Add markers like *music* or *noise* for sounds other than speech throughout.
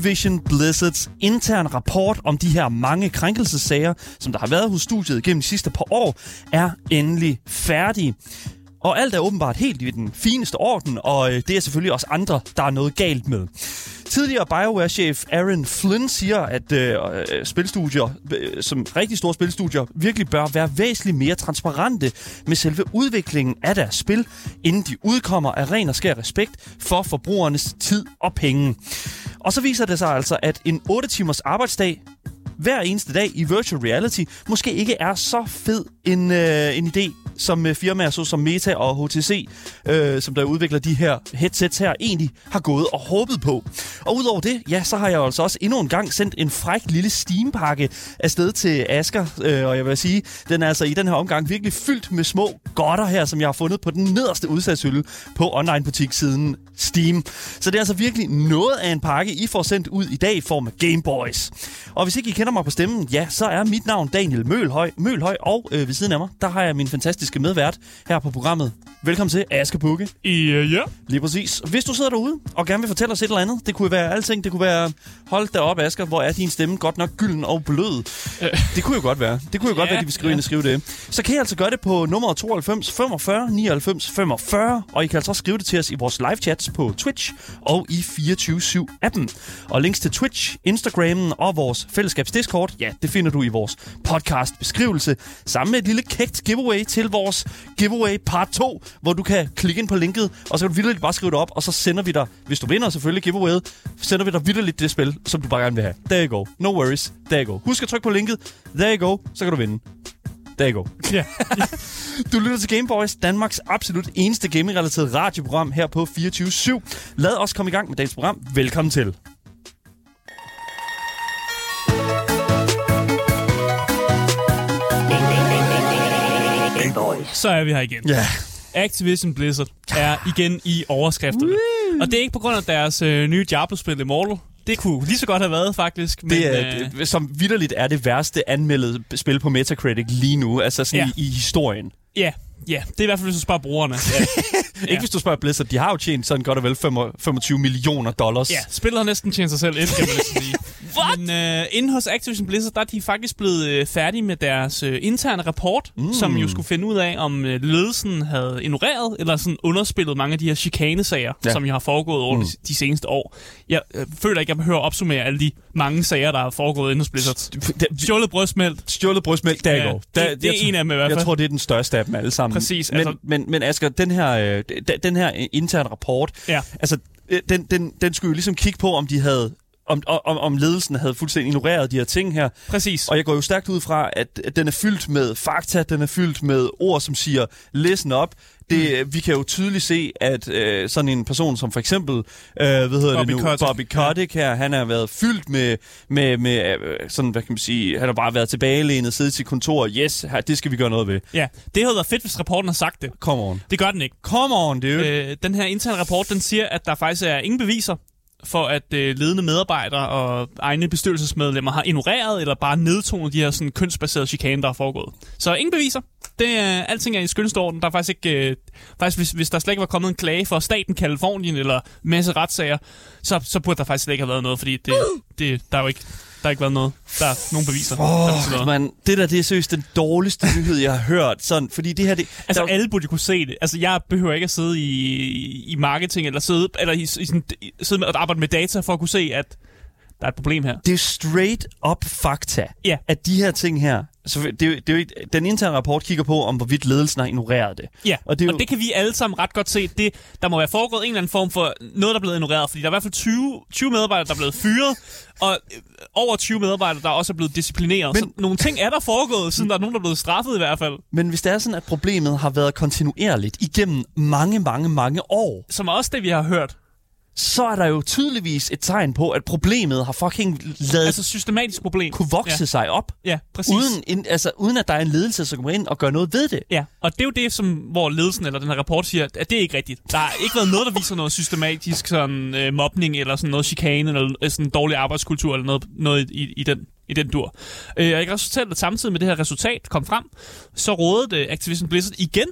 Activision Blizzards intern rapport om de her mange krænkelsessager, som der har været hos studiet gennem de sidste par år, er endelig færdig. Og alt er åbenbart helt i den fineste orden, og øh, det er selvfølgelig også andre, der er noget galt med. Tidligere BioWare-chef Aaron Flynn siger, at øh, øh, spilstudier, øh, som rigtig store spilstudier, virkelig bør være væsentligt mere transparente med selve udviklingen af deres spil, inden de udkommer af ren og skær respekt for forbrugernes tid og penge. Og så viser det sig altså, at en 8 timers arbejdsdag hver eneste dag i virtual reality måske ikke er så fed en, øh, en idé, som øh, firmaer så som Meta og HTC, øh, som der udvikler de her headsets her, egentlig har gået og håbet på. Og udover det, ja, så har jeg altså også endnu en gang sendt en fræk lille Steam-pakke afsted til Asker, øh, og jeg vil sige, den er altså i den her omgang virkelig fyldt med små godter her, som jeg har fundet på den nederste udsalgshylde på online-butikssiden Steam. Så det er altså virkelig noget af en pakke, I får sendt ud i dag i form af Game Boys. Og hvis ikke I kender mig på stemmen, ja, så er mit navn Daniel Mølhøj, Mølhøj og øh, ved siden af mig, der har jeg min fantastiske medvært her på programmet. Velkommen til Aske Bukke. Uh, ja. Lige præcis. Hvis du sidder derude og gerne vil fortælle os et eller andet, det kunne være alting, det kunne være, hold da op Asger, hvor er din stemme godt nok gylden og blød. *laughs* Det kunne jo godt være. Det kunne jo ja, godt være, at de vil skrive ja. ind og skrive det. Så kan I altså gøre det på nummer 92 45 99 45, og I kan altså også skrive det til os i vores live chats på Twitch og i 24-7 appen. Og links til Twitch, Instagrammen og vores fællesskabs Discord, ja, det finder du i vores podcast beskrivelse, sammen med et lille kægt giveaway til vores giveaway part 2, hvor du kan klikke ind på linket, og så kan du vildt bare skrive det op, og så sender vi dig, hvis du vinder selvfølgelig giveawayet, sender vi dig vildt det spil, som du bare gerne vil have. There you go. No worries. There you go. Husk at trykke på linket. There you go. Så kan du vinde. There you go. Ja. *laughs* du lytter til Gameboys, Danmarks absolut eneste gaming-relateret radioprogram her på 24-7. Lad os komme i gang med dagens program. Velkommen til. Så er vi her igen. Ja. Activision Blizzard er igen i overskrifterne. Og det er ikke på grund af deres øh, nye Diablo-spil Immortal. Det kunne lige så godt have været, faktisk. Men, Det er, øh, det, som vidderligt er det værste anmeldede spil på Metacritic lige nu, altså sådan Ja. i, i historien. ja, ja, det er i hvert fald, hvis du spørger brugerne. *laughs* Ja. Ikke hvis du spørger Blizzard, de har jo tjent sådan godt og vel 25 millioner dollars. ja, spillet har næsten tjent sig selv ind, kan man sige. What? Men øh, inde hos Activision Blizzard, der er de faktisk blevet øh, færdige med deres øh, interne rapport, mm. som jo skulle finde ud af, om øh, ledelsen havde ignoreret eller sådan underspillet mange af de her chikanesager, Ja. som jo har foregået over mm. de, de seneste år. Jeg øh, føler ikke, at jeg behøver at opsummere alle de mange sager, der er foregået inde hos Blizzard. Stjålet brystmælk. Stjålet brystmælk, der Ja, går. det- Der, det er jeg, en af dem i hvert Jeg fald. tror, det er den største af dem alle sammen. Præcis, Men, altså- men, men Asger, den her, øh, den her interne rapport, Ja. altså, øh, den, den, den skulle jo ligesom kigge på, om de havde om, om, om ledelsen havde fuldstændig ignoreret de her ting her. Præcis. Og jeg går jo stærkt ud fra, at at den er fyldt med fakta, den er fyldt med ord, som siger, listen up. Det, mm. Vi kan jo tydeligt se, at øh, sådan en person som for eksempel, øh, hvad hedder Bobby det nu, Kotick. Bobby Kotick her, han har været fyldt med, med, med øh, sådan, hvad kan man sige, han har bare været tilbagelænet, siddet i sit kontor, yes, her, det skal vi gøre noget ved. Ja, det havde været fedt, hvis rapporten har sagt det. Come on. Det gør den ikke. Come on, dude. Øh, den her interne rapport, den siger, at der faktisk er ingen beviser for, at øh, ledende medarbejdere og egne bestyrelsesmedlemmer har ignoreret eller bare nedtonet de her sådan, kønsbaserede chikane, der er foregået. Så ingen beviser. Det er, alting er i skønste orden. Der er faktisk ikke... Øh, faktisk, hvis, hvis der slet ikke var kommet en klage for staten Kalifornien eller masse retssager, så, så burde der faktisk slet ikke have været noget, fordi det, det, der er jo ikke... Der har ikke været noget. Der er nogen beviser. der Åh, noget. man, det der, det er seriøst den dårligste nyhed, jeg har hørt. Sådan, fordi det her, det... Altså, der, alle burde kunne se det. Altså, jeg behøver ikke at sidde i, i marketing, eller sidde, eller i, i sådan, sidde med at arbejde med data, for at kunne se, at der er et problem her. det er straight up fakta, Ja. at de her ting her... Så det, det er jo ikke, den interne rapport kigger på, om hvorvidt ledelsen har ignoreret det. Ja, Og det er jo- og det kan vi alle sammen ret godt se. Det, der må være foregået en eller anden form for noget, der er blevet ignoreret. Fordi der er i hvert fald 20, 20 medarbejdere, der er blevet fyret, og øh, over 20 medarbejdere, der også er blevet disciplineret. Men- Men, så nogle ting er der foregået, siden der er nogen, der er blevet straffet i hvert fald. Men hvis det er sådan, at problemet har været kontinuerligt igennem mange, mange, mange år, Som er også det, vi har hørt. Så er der jo tydeligvis et tegn på, at problemet har fucking lavet Altså systematisk problem. kunne vokse Ja, sig op, ja præcis. uden, en, altså, uden at der er en ledelse, som kommer ind og gør noget ved det. Ja, og det er jo det, som, hvor ledelsen eller den her rapport siger, at det er ikke rigtigt. Der har ikke været noget, der viser noget systematisk sådan, øh, mobning, eller sådan noget chikane, eller øh, sådan dårlig arbejdskultur, eller noget, noget i, i, den, i den dur. Øh, og fortælle, at samtidig med det her resultat kom frem, så rådede Activision Blizzard igen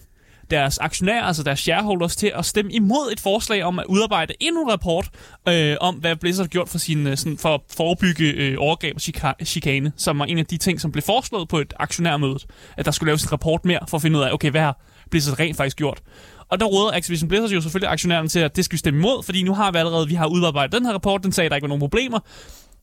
deres aktionærer, altså deres shareholders, til at stemme imod et forslag om at udarbejde endnu en rapport øh, om, hvad Blizzard har gjort for, sin, øh, sådan, for at forebygge øh, overgreb og chika- chikane, som var en af de ting, som blev foreslået på et aktionærmøde, at der skulle laves en rapport mere for at finde ud af, okay, hvad har Blizzard rent faktisk gjort? Og der råder Activision Blizzard jo selvfølgelig aktionærerne til, at det skal vi stemme imod, fordi nu har vi allerede, vi har udarbejdet den her rapport, den sagde, at der ikke var nogen problemer.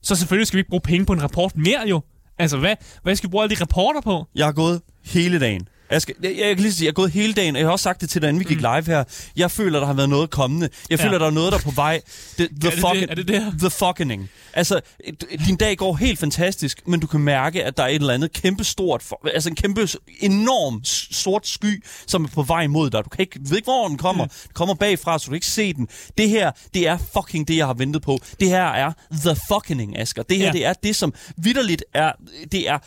Så selvfølgelig skal vi ikke bruge penge på en rapport mere jo. Altså, hvad, hvad skal vi bruge alle de rapporter på? Jeg har gået hele dagen. Jeg, skal, jeg, jeg kan lige sige, jeg har gået hele dagen, og jeg har også sagt det til dig, inden vi gik live her. Jeg føler, der har været noget kommende. Jeg føler, Ja. der er noget, der er på vej. The, the, Er det fucking, det? Er det det her? the fucking. Altså, din dag går helt fantastisk, men du kan mærke, at der er et eller andet kæmpe stort, altså en kæmpe enorm sort sky, som er på vej mod dig. Du kan ikke, ved ikke, hvor den kommer. Mm. Den kommer bagfra, så du kan ikke se den. Det her, det er fucking det, jeg har ventet på. Det her er the fucking, Asger. Det her, Ja. det er det, som vidderligt er, det er,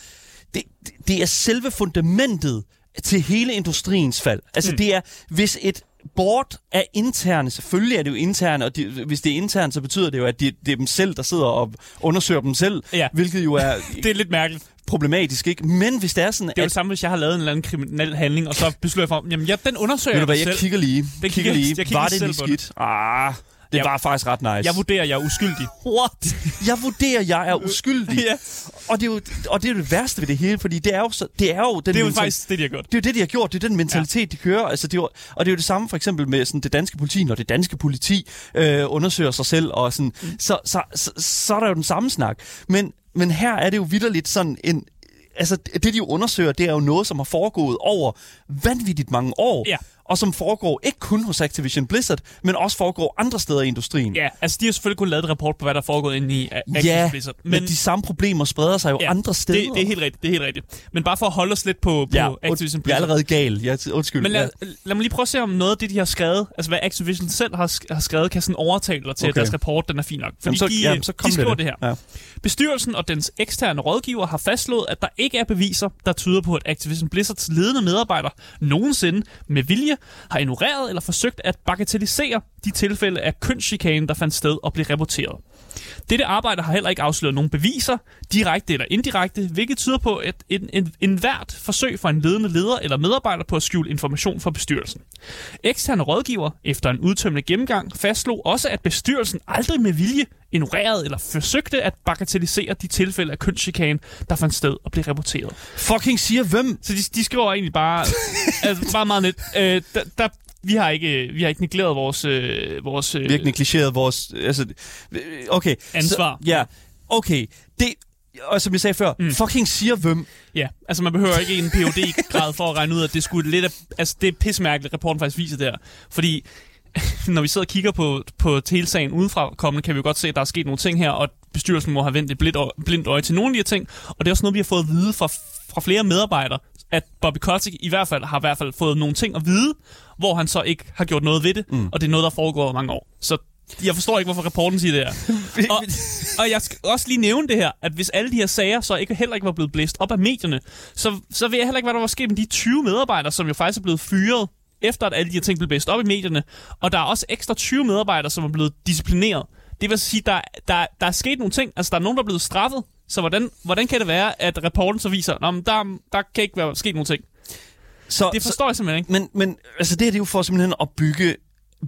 det, det er selve fundamentet til hele industriens fald. Altså mm. det er, hvis et board er interne, selvfølgelig er det jo interne, og de, hvis det er internt, så betyder det jo, at det, det er dem selv, der sidder og undersøger dem selv, Ja. hvilket jo er *laughs* Det er lidt mærkeligt. problematisk, ikke? Men hvis det er sådan, Det er jo at... samme, hvis jeg har lavet en eller anden kriminel handling, og så beslutter jeg for, jamen ja, den undersøger Ved du hvad, jeg selv. kigger lige. Det kigger kigger- lige. jeg kigger var det lige selv skidt? Ah, det Jeg- var faktisk ret nice. Jeg vurderer, jeg er uskyldig. What? Jeg vurderer, jeg er *laughs* uskyldig. Ja. Og det, er jo, og det er jo det værste ved det hele, fordi det er jo, så, det er jo den Det er jo faktisk det, de har gjort. Det er jo det, de har gjort. Det er den mentalitet, ja. de kører. Altså, det er jo, og det er jo det samme for eksempel med sådan, det danske politi, når det danske politi øh, undersøger sig selv, og sådan, mm. så, så, så, så er der jo den samme snak. Men, men her er det jo vidderligt sådan en... Altså, det de jo undersøger, det er jo noget, som har foregået over vanvittigt mange år. Ja. Og som foregår ikke kun hos Activision Blizzard, men også foregår andre steder i industrien. Ja, altså de har selvfølgelig kun lavet et rapport på, hvad der er foregået inde i A- Activision ja Blizzard. men, de samme problemer spreder sig jo ja, andre steder. Det, det, er helt rigtigt, det er helt rigtigt. Men bare for at holde os lidt på, på ja, Activision jeg er Blizzard. allerede gal. Jeg, undskyld. Men lad, ja. lad mig lige prøve at se, om noget af det, de har skrevet, altså hvad Activision selv har, har skrevet, kan sådan overtale dig til, okay. at deres rapport den er fin nok. Fordi Jamen, så, de, jamen, så kom de skriver det, det her. Ja. Bestyrelsen og dens eksterne rådgiver har fastslået, at der ikke er beviser, der tyder på, at Activision Blizzards ledende medarbejdere nogensinde med vilje har ignoreret eller forsøgt at bagatellisere de tilfælde af kønschikane, der fandt sted og blev rapporteret. Dette arbejde har heller ikke afsløret nogen beviser, direkte eller indirekte, hvilket tyder på et, en, en, en hvert forsøg fra en ledende leder eller medarbejder på at skjule information fra bestyrelsen. Eksterne rådgiver, efter en udtømmende gennemgang, fastslog også, at bestyrelsen aldrig med vilje ignorerede eller forsøgte at bagatellisere de tilfælde af kønschikane, der fandt sted og blev rapporteret. Fucking siger hvem? Så de, de skriver egentlig bare, *laughs* altså bare meget lidt, øh, der, der, vi har ikke, vi har ikke negleret vores, øh, vores øh, Vi har ikke negligeret vores... Altså, okay. Ansvar. Så, ja, okay. Det, og som jeg sagde før, mm. fucking siger hvem. Ja, altså man behøver ikke en phd grad for at regne ud, at det skulle lidt af, altså det er pissemærkeligt, rapporten faktisk viser der. Fordi *laughs* når vi sidder og kigger på, på hele sagen udefra kommende, kan vi jo godt se, at der er sket nogle ting her, og bestyrelsen må have vendt et blindt øje, blindt øje til nogle af de her ting. Og det er også noget, vi har fået at vide fra, fra flere medarbejdere, at Bobby Kotick i hvert fald har i hvert fald fået nogle ting at vide, hvor han så ikke har gjort noget ved det, mm. og det er noget, der foregår over mange år. Så jeg forstår ikke, hvorfor rapporten siger det her. *laughs* Og, og jeg skal også lige nævne det her, at hvis alle de her sager så ikke, heller ikke var blevet blæst op af medierne, så, så ved jeg heller ikke, hvad der var sket med de 20 medarbejdere, som jo faktisk er blevet fyret, efter at alle de her ting blev blæst op i medierne. Og der er også ekstra 20 medarbejdere, som er blevet disciplineret. Det vil sige, der, der, der er sket nogle ting. Altså, der er nogen, der er blevet straffet. Så hvordan, hvordan kan det være, at rapporten så viser, at der, der kan ikke være sket nogle ting? Så, Det forstår jeg simpelthen ikke. Men, men altså det her det er jo for simpelthen at bygge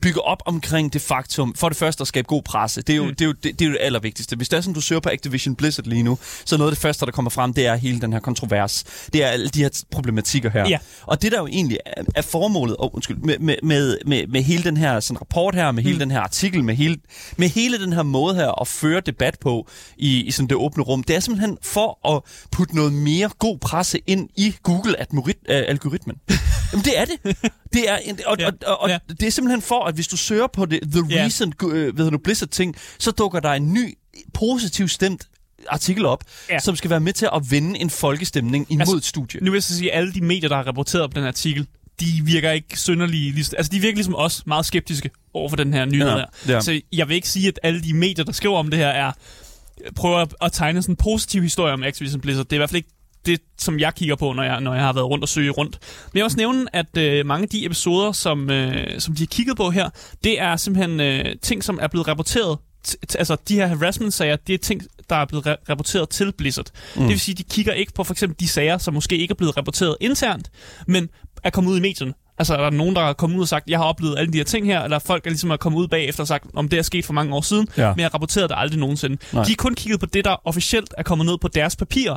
bygge op omkring det faktum, for det første at skabe god presse. Det er jo, mm. det, er jo, det, det, er jo det allervigtigste. Hvis det er sådan, du søger på Activision Blizzard lige nu, så noget af det første, der kommer frem, det er hele den her kontrovers. Det er alle de her problematikker her. Ja. Og det der jo egentlig er, er formålet, oh, undskyld, med, med, med, med, med hele den her sådan, rapport her, med hele den her artikel, med hele, med hele den her måde her at føre debat på i, i sådan det åbne rum, det er simpelthen for at putte noget mere god presse ind i Google-algoritmen. Jamen det er det. Det er, og, Ja. og, og, og Ja. det er simpelthen for, at hvis du søger på det, The Ja. Recent øh, ved du, Blizzard-ting, så dukker der en ny, positiv stemt artikel op, Ja. som skal være med til at vende en folkestemning imod Altså, et studie. Nu vil jeg så sige, at alle de medier, der har rapporteret på den artikel, de virker ikke synderlige. lig- Altså, de virker ligesom os meget skeptiske over for den her nyhed Ja, her. ja. Så jeg vil ikke sige, at alle de medier, der skriver om det her, er prøver at- at tegne sådan en positiv historie om Activision Blizzard. Det er i hvert fald ikke det, som jeg kigger på, når jeg, når jeg har været rundt og søge rundt. Men jeg vil også nævne, at øh, mange af de episoder, som, øh, som de har kigget på her, det er simpelthen øh, ting, som er blevet rapporteret altså de her harassment-sager, det er ting, der er blevet ra- rapporteret til Blizzard. Mm. Det vil sige, de kigger ikke på for eksempel de sager, som måske ikke er blevet rapporteret internt, men er kommet ud i medierne. Altså, er der nogen, der er kommet ud og sagt, jeg har oplevet alle de her ting her, eller folk er ligesom er kommet ud bagefter og sagt, om det er sket for mange år siden, Ja. men jeg rapporterede det aldrig nogensinde. Nej. De har kun kigget på det, der officielt er kommet ned på deres papirer.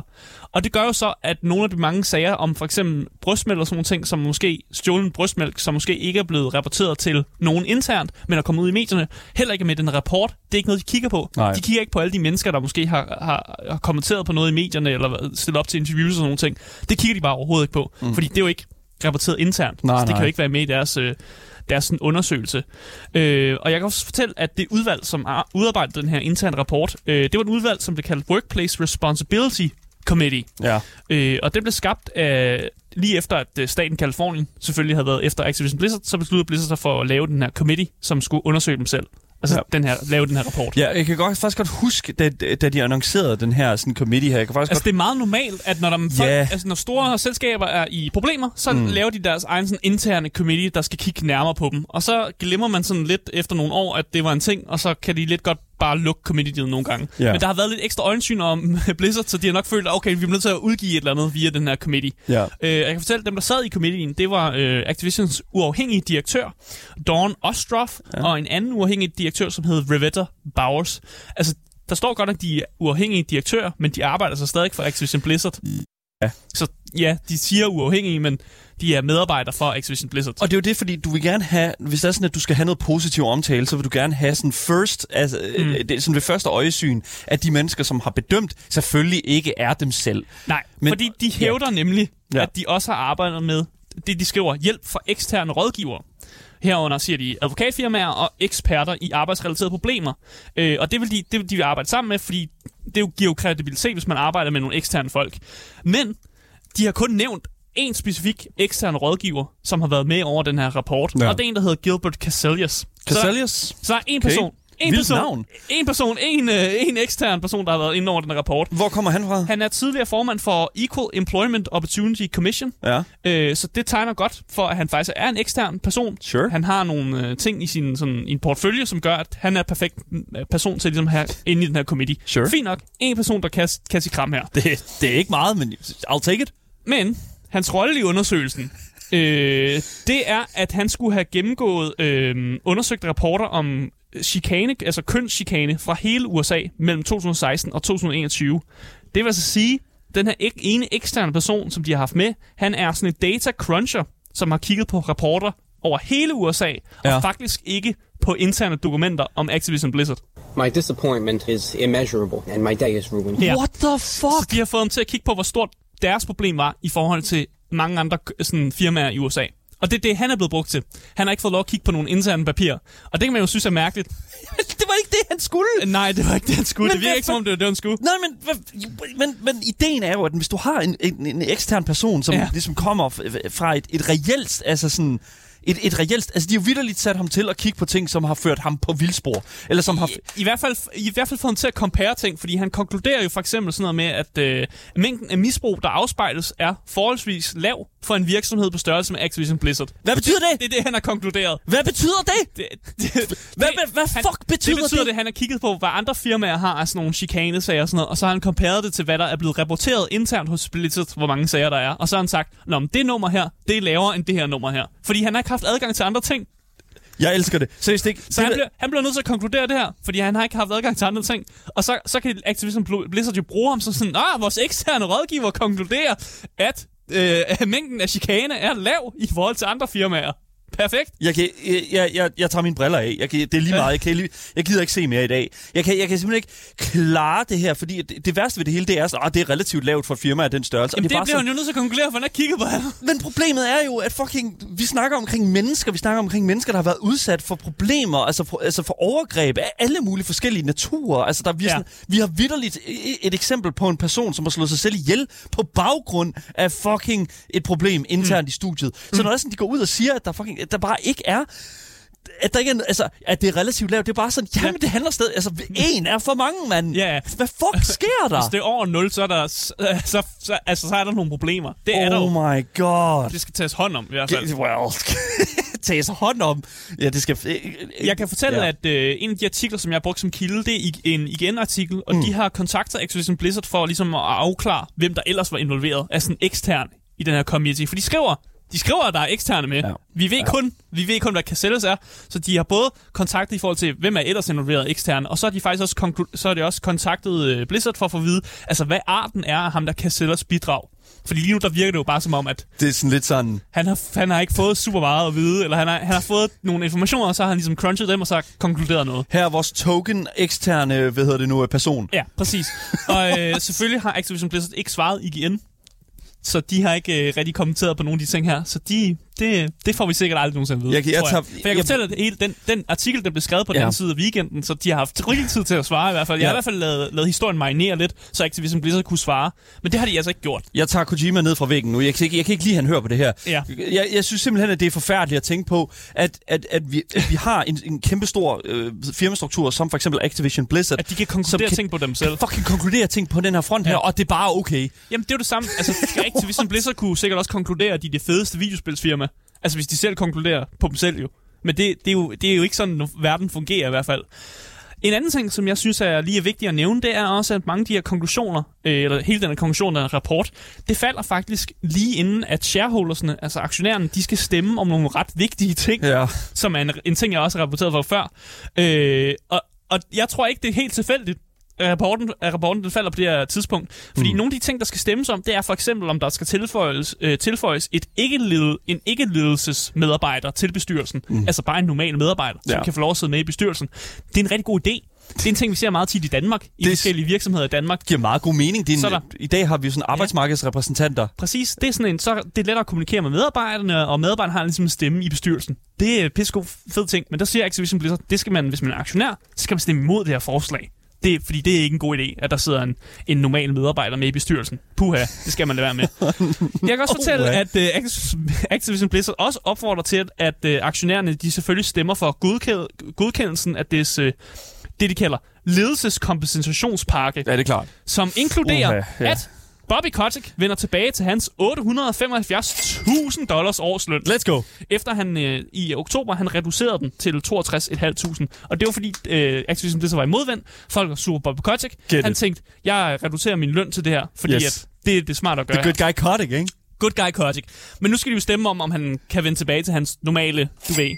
Og det gør jo så, at nogle af de mange sager om for eksempel brystmælk og sådan nogle ting, som måske stjålen brystmælk, som måske ikke er blevet rapporteret til nogen internt, men er kommet ud i medierne, heller ikke med den rapport. Det er ikke noget, de kigger på. Nej. De kigger ikke på alle de mennesker, der måske har, har, har kommenteret på noget i medierne, eller stillet op til interviews og sådan nogle ting. Det kigger de bare overhovedet ikke på, mm. fordi det er jo ikke rapporteret internt. Nej, så det nej. kan jo ikke være med i deres, øh, deres sådan, undersøgelse. Øh, og jeg kan også fortælle, at det udvalg, som har udarbejdet den her interne rapport, øh, det var et udvalg, som blev kaldt Workplace Responsibility Committee. Ja. Øh, og det blev skabt af, lige efter, at øh, staten Kalifornien selvfølgelig havde været efter Activision Blizzard, så besluttede Blizzard sig for at lave den her committee, som skulle undersøge dem selv. Altså Ja. den her, lave den her rapport. Ja, jeg kan godt, faktisk godt huske, da, da de annoncerede den her sådan, committee her. Jeg kan faktisk Altså, det er meget normalt, at når, der, folk, Ja. altså, når store selskaber er i problemer, så mm. laver de deres egen sådan, interne committee, der skal kigge nærmere på dem. Og så glemmer man sådan lidt efter nogle år, at det var en ting, og så kan de lidt godt bare lukke committeeet nogle gange. Ja. Men der har været lidt ekstra øjensyn om *laughs* Blizzard, så de har nok følt, okay, vi bliver nødt til at udgive et eller andet via den her committee. Ja. Øh, jeg kan fortælle, at dem, der sad i committeen, det var øh, Activisions uafhængige direktør, Dawn Ostroff, ja. og en anden uafhængig direktør, som hed Revetta Bowers. Altså, der står godt, at de er uafhængige direktører, men de arbejder så stadig for Activision Blizzard. Ja. Så ja, de siger uafhængige, men de er medarbejdere for Activision Blizzard. Og det er jo det, fordi du vil gerne have, hvis det er sådan, at du skal have noget positiv omtale, så vil du gerne have sådan first, altså mm. Mm. det sådan ved første øjesyn, at de mennesker, som har bedømt, selvfølgelig ikke er dem selv. Nej, Men- fordi de hævder ja. nemlig, Ja. at de også har arbejdet med det, de skriver, hjælp fra eksterne rådgivere. Herunder siger de advokatfirmaer og eksperter i arbejdsrelaterede problemer. Øh, og det vil, de, det vil de arbejde sammen med, fordi det jo giver jo kredibilitet, hvis man arbejder med nogle eksterne folk. Men de har kun nævnt en specifik ekstern rådgiver, som har været med over den her rapport. Ja. Og det er en, der hedder Gilbert Cassellius. Casalius? Så, så er en Okay. En Vildt person, navn. en person, en, øh, en ekstern person, der har været inde over den rapport. Hvor kommer han fra? Han er tidligere formand for Equal Employment Opportunity Commission, Ja. øh, så det tegner godt for, at han faktisk er en ekstern person. Sure. Han har nogle øh, ting i sin sådan, en portfølje, som gør, at han er perfekt øh, person til ligesom her, inde i den her committee. Sure. Fint nok. En person, der kan, kan sige kram her. Det, det er ikke meget, men I'll take it. Men hans rolle i undersøgelsen, øh, det er, at han skulle have gennemgået øh, undersøgte rapporter om chikane, altså kønschikane fra hele USA mellem 2016 og 2021. Det vil altså sige, den her ek- ene eksterne person, som de har haft med, han er sådan en data cruncher, som har kigget på rapporter over hele USA, og Ja. faktisk ikke på interne dokumenter om Activision Blizzard. My disappointment is immeasurable, and my day is ruined. Ja. What the Så fuck? de har fået dem til at kigge på, hvor stort deres problem var i forhold til mange andre sådan, firmaer i USA. Og det er det, han er blevet brugt til. Han har ikke fået lov at kigge på nogle interne papirer. Og det kan man jo synes er mærkeligt. *laughs* det var ikke det, han skulle. Nej, det var ikke det, han skulle. Men det virker hvad ikke som om, det var det, han skulle. Nej, men, men, men ideen er jo, at hvis du har en, en, en ekstern person, som ja. Ligesom kommer fra et, et reelt, altså sådan, et, et reelt, altså de har vidderligt sat ham til at kigge på ting, som har ført ham på vildspor. Eller som har... I, I, hvert fald, I hvert fald få ham til at compare ting, fordi han konkluderer jo for eksempel sådan noget med, at øh, mængden af misbrug, der afspejles, er forholdsvis lav for en virksomhed på størrelse med Activision Blizzard. Hvad betyder det? Det er det, han har konkluderet. Hvad betyder det? Det, det, Hvad, hvad, hvad han- fuck betyder det? betyder det? det, han har kigget på, hvad andre firmaer har af sådan nogle chikanesager og sådan noget, og så har han comparet det til, hvad der er blevet rapporteret internt hos Blizzard, hvor mange sager der er. Og så har han sagt, Nå, men det nummer her, det er lavere end det her nummer her. Fordi han har ikke haft adgang til andre ting. Jeg elsker det. Seriøst ikke? Så det, han bliver, han bliver nødt til at konkludere det her, fordi han har ikke haft adgang til andre ting. Og så, så kan Activision Bl- Blizzard jo bruge ham som sådan, ah, vores eksterne rådgiver konkluderer, at øh, at mængden af chikane er lav i forhold til andre firmaer. Perfekt. Jeg, kan, jeg, jeg, jeg, jeg tager mine briller af. Jeg kan, det er lige meget. Jeg, kan, jeg gider ikke se mere i dag. Jeg kan, jeg kan simpelthen ikke klare det her, fordi det, det værste ved det hele, det er, at ah, det er relativt lavt for et firma af den størrelse. og Jamen, det, er det bare bliver han jo nødt til at konkludere, for han har kigget på ham. Men problemet er jo, at fucking, vi snakker omkring mennesker, vi snakker omkring mennesker, der har været udsat for problemer, altså for, altså for overgreb af alle mulige forskellige naturer. Altså der, vi, ja. Sådan, vi har vidderligt et, et eksempel på en person, som har slået sig selv ihjel på baggrund af fucking et problem internt mm. i studiet. Så når der er sådan, de går ud og siger, at der, fucking, at der bare ikke er at, der ikke er, altså, at det er relativt lavt, det er bare sådan, jamen ja. det handler stadig, altså en er for mange, mand. Ja. Hvad fuck *laughs* sker der? Hvis det er over 0, så er der, så, så, så, altså, så er der nogle problemer. Det er der oh my god. Det skal tages hånd om, i hvert fald. Well, *laughs* tages hånd om. Ja, det skal... Jeg kan fortælle, Ja. at øh, en af de artikler, som jeg har brugt som kilde, det er i- en igen-artikel, og mm. de har kontaktet Activision Blizzard for ligesom at afklare, hvem der ellers var involveret af sådan ekstern i den her community. For de skriver, de skriver, at der er eksterne med. Ja. Vi, ved Ja. kun, vi ved kun, hvad Caselles er. Så de har både kontaktet i forhold til, hvem er ellers involveret eksterne, og så har de faktisk også, konklu- så har de også kontaktet øh, Blizzard for at få at vide, altså hvad arten er af ham, der Caselles bidrag. Fordi lige nu, der virker det jo bare som om, at Det er sådan lidt sådan... han har, han har ikke fået super meget at vide, eller han har, han har fået nogle informationer, og så har han ligesom crunchet dem, og så konkluderet noget. Her er vores token eksterne, hvad hedder det nu, person. Ja, præcis. Og øh, selvfølgelig har Activision Blizzard ikke svaret IGN, så de har ikke øh, rigtig kommenteret på nogle af de ting her. Så de, det, det får vi sikkert aldrig nogensinde at vide, Jeg jeg tror tager- For jeg kan jeg- fortælle, at hele den, den artikel, der blev skrevet på den Ja. anden side af weekenden, så de har haft rigelig tid til at svare i hvert fald. Jeg Ja. har i hvert fald lavet, lavet historien marinere lidt, så Activision Blizzard kunne svare. Men det har de altså ikke gjort. Jeg tager Kojima ned fra væggen nu. Jeg kan ikke, jeg kan ikke lide, at han hører på det her. Ja. Jeg, jeg synes simpelthen, at det er forfærdeligt at tænke på, at, at, at, vi, at vi har en, en kæmpe stor øh, firmastruktur, som for eksempel Activision Blizzard, At de kan konkludere kan- ting på dem selv. fucking konkludere ting på den her front her, Ja. og det er bare okay. Jamen, det er jo det samme. Altså, Activision Blizzard kunne sikkert også konkludere, at de er det fedeste videospilsfirma. Altså, hvis de selv konkluderer på dem selv jo. Men det, det, er, jo, det er jo ikke sådan, verden fungerer i hvert fald. En anden ting, som jeg synes er lige vigtigt at nævne, det er også, at mange af de her konklusioner, øh, eller hele den her konklusion, den her rapport, det falder faktisk lige inden, at shareholdersne, altså aktionærerne, de skal stemme om nogle ret vigtige ting, Ja. som er en, en ting, jeg også har rapporteret for før. Øh, og, og jeg tror ikke, det er helt tilfældigt, rapporten, at rapporten den falder på det her tidspunkt. Fordi mm. nogle af de ting, der skal stemmes om, det er for eksempel, om der skal tilføjes, øh, tilføjes et ikke en ikke-ledelsesmedarbejder til bestyrelsen. Mm. Altså bare en normal medarbejder, som Ja. kan få lov at sidde med i bestyrelsen. Det er en rigtig god idé. Det er en ting, vi ser meget tit i Danmark, i Det- forskellige virksomheder i Danmark. giver meget god mening. Det er en, Så er der- I dag har vi jo sådan arbejdsmarkedsrepræsentanter. Præcis, det er sådan en, så det er lettere at kommunikere med medarbejderne, og medarbejderne har ligesom en stemme i bestyrelsen. Det er en pissegod fed ting, men der siger Activision Blizzard, det skal man, hvis man er aktionær, så skal man stemme imod det her forslag. Det, er- fordi det er ikke en god idé, at der sidder en, en normal medarbejder med i bestyrelsen. Puha, det skal man lade være med. *laughs* Jeg kan også fortælle, Uha. at uh, Activision Blizzard også opfordrer til, at, at uh, aktionærerne de selvfølgelig stemmer for godkend- godkendelsen af des, uh, det, de kalder ledelseskompensationspakke Ja, det er klart. som inkluderer, Uha, ja. at Bobby Kotick vender tilbage til hans 875.000 dollars årsløn, Let's go. efter han øh, i oktober han reducerede den til 62.500. Og det var fordi øh, Activision Blizzard var i modvind. Folk var super Bobby Kotick. Get Han it. tænkte, jeg reducerer min løn til det her, fordi Yes. at det er det smart at gøre. The good guy Kotick, ikke? good guy Kotick. Men nu skal de jo stemme om, om han kan vende tilbage til hans normale, du ved.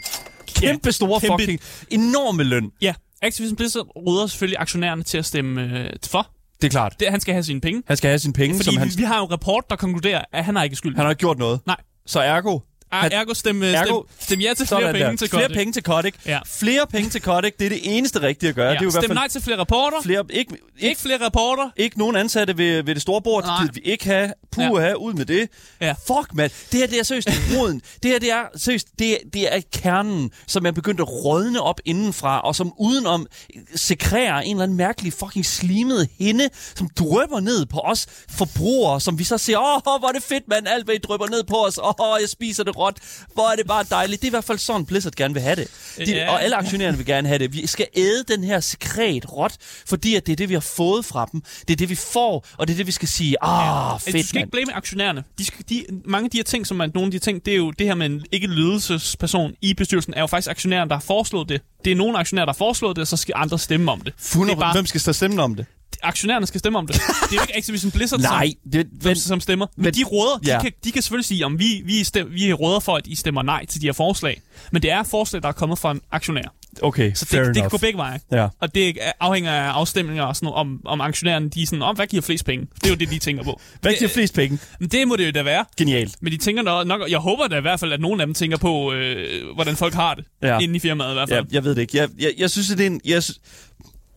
Kæmpe store kæmpe- fucking enorme løn. Ja, Activision Blizzard råder selvfølgelig aktionærerne til at stemme øh, for. Det er klart. Det, han skal have sine penge. Han skal have sine penge, Fordi som han, vi, vi har jo en rapport, der konkluderer, at han har ikke skyld. han har ikke gjort noget. Nej. Så ergo, Er, ergo stemme, Ergo- ergo, stem, stem ja til flere penge der. til flere penge til Kotick. Ja. Flere penge til Kotick, det er det eneste rigtige at gøre. Ja. Det er jo i hvert Stem fald nej til flere rapporter. flere, ikke, ikke, Ikke flere rapporter. ikke nogen ansatte ved, ved det store bord. Det Nej. gider vi ikke have. Puh, ja. ud med det. Ja. Fuck, mand. Det her, det er seriøst roden. *laughs* det her, det er seriøst, det, det er kernen, som er begyndt at rådne op indenfra, og som udenom sekrerer en eller anden mærkelig fucking slimet hende, som drøber ned på os forbrugere, som vi så siger, åh, hvor er det fedt, mand, alt hvad I drøber ned på os, åh, jeg spiser det råt, hvor er det bare dejligt. Det er i hvert fald sådan, Blizzard gerne vil have det. De, Ja. Og alle aktionærerne vil gerne have det. Vi skal æde den her sekret råt, fordi at det er det, vi har fået fra dem. Det er det, vi får, og det er det, vi skal sige, ah, Altså, fedt, du skal mand. ikke blame aktionærerne. De skal, de, mange af de her ting, som er nogle af de ting, det er jo det her med en ikke ledelsesperson i bestyrelsen, er jo faktisk aktionærerne, der har foreslået det. Det er nogle aktionærer, der har foreslået det, så skal andre stemme om det. Det 100, er bare, Hvem skal stå stemme om det? aktionærerne skal stemme om det. Det er jo ikke Activision Blizzard, Nej, det, som, men, som stemmer. Men, men- de råder, de, ja. kan, de kan selvfølgelig sige, om vi, vi, stem, vi råder for, at I stemmer nej til de her forslag. Men det er forslag, der er kommet fra en aktionær. Okay, Så det, det kan enough. gå begge veje. Ja. Og det afhænger af afstemninger og sådan noget, om, om aktionærerne, de er sådan, om hvad giver flest penge? Det er jo det, de tænker på. *laughs* Hvad giver flest penge? Men det må det jo da være. Genialt. Men de tænker nok, nok jeg håber da i hvert fald, at nogle af dem tænker på, øh, hvordan folk har det. Ja. Ja. Inden i firmaet i hvert Ja, fald. jeg ved det ikke. Jeg, jeg, jeg synes, at det er en... Jeg,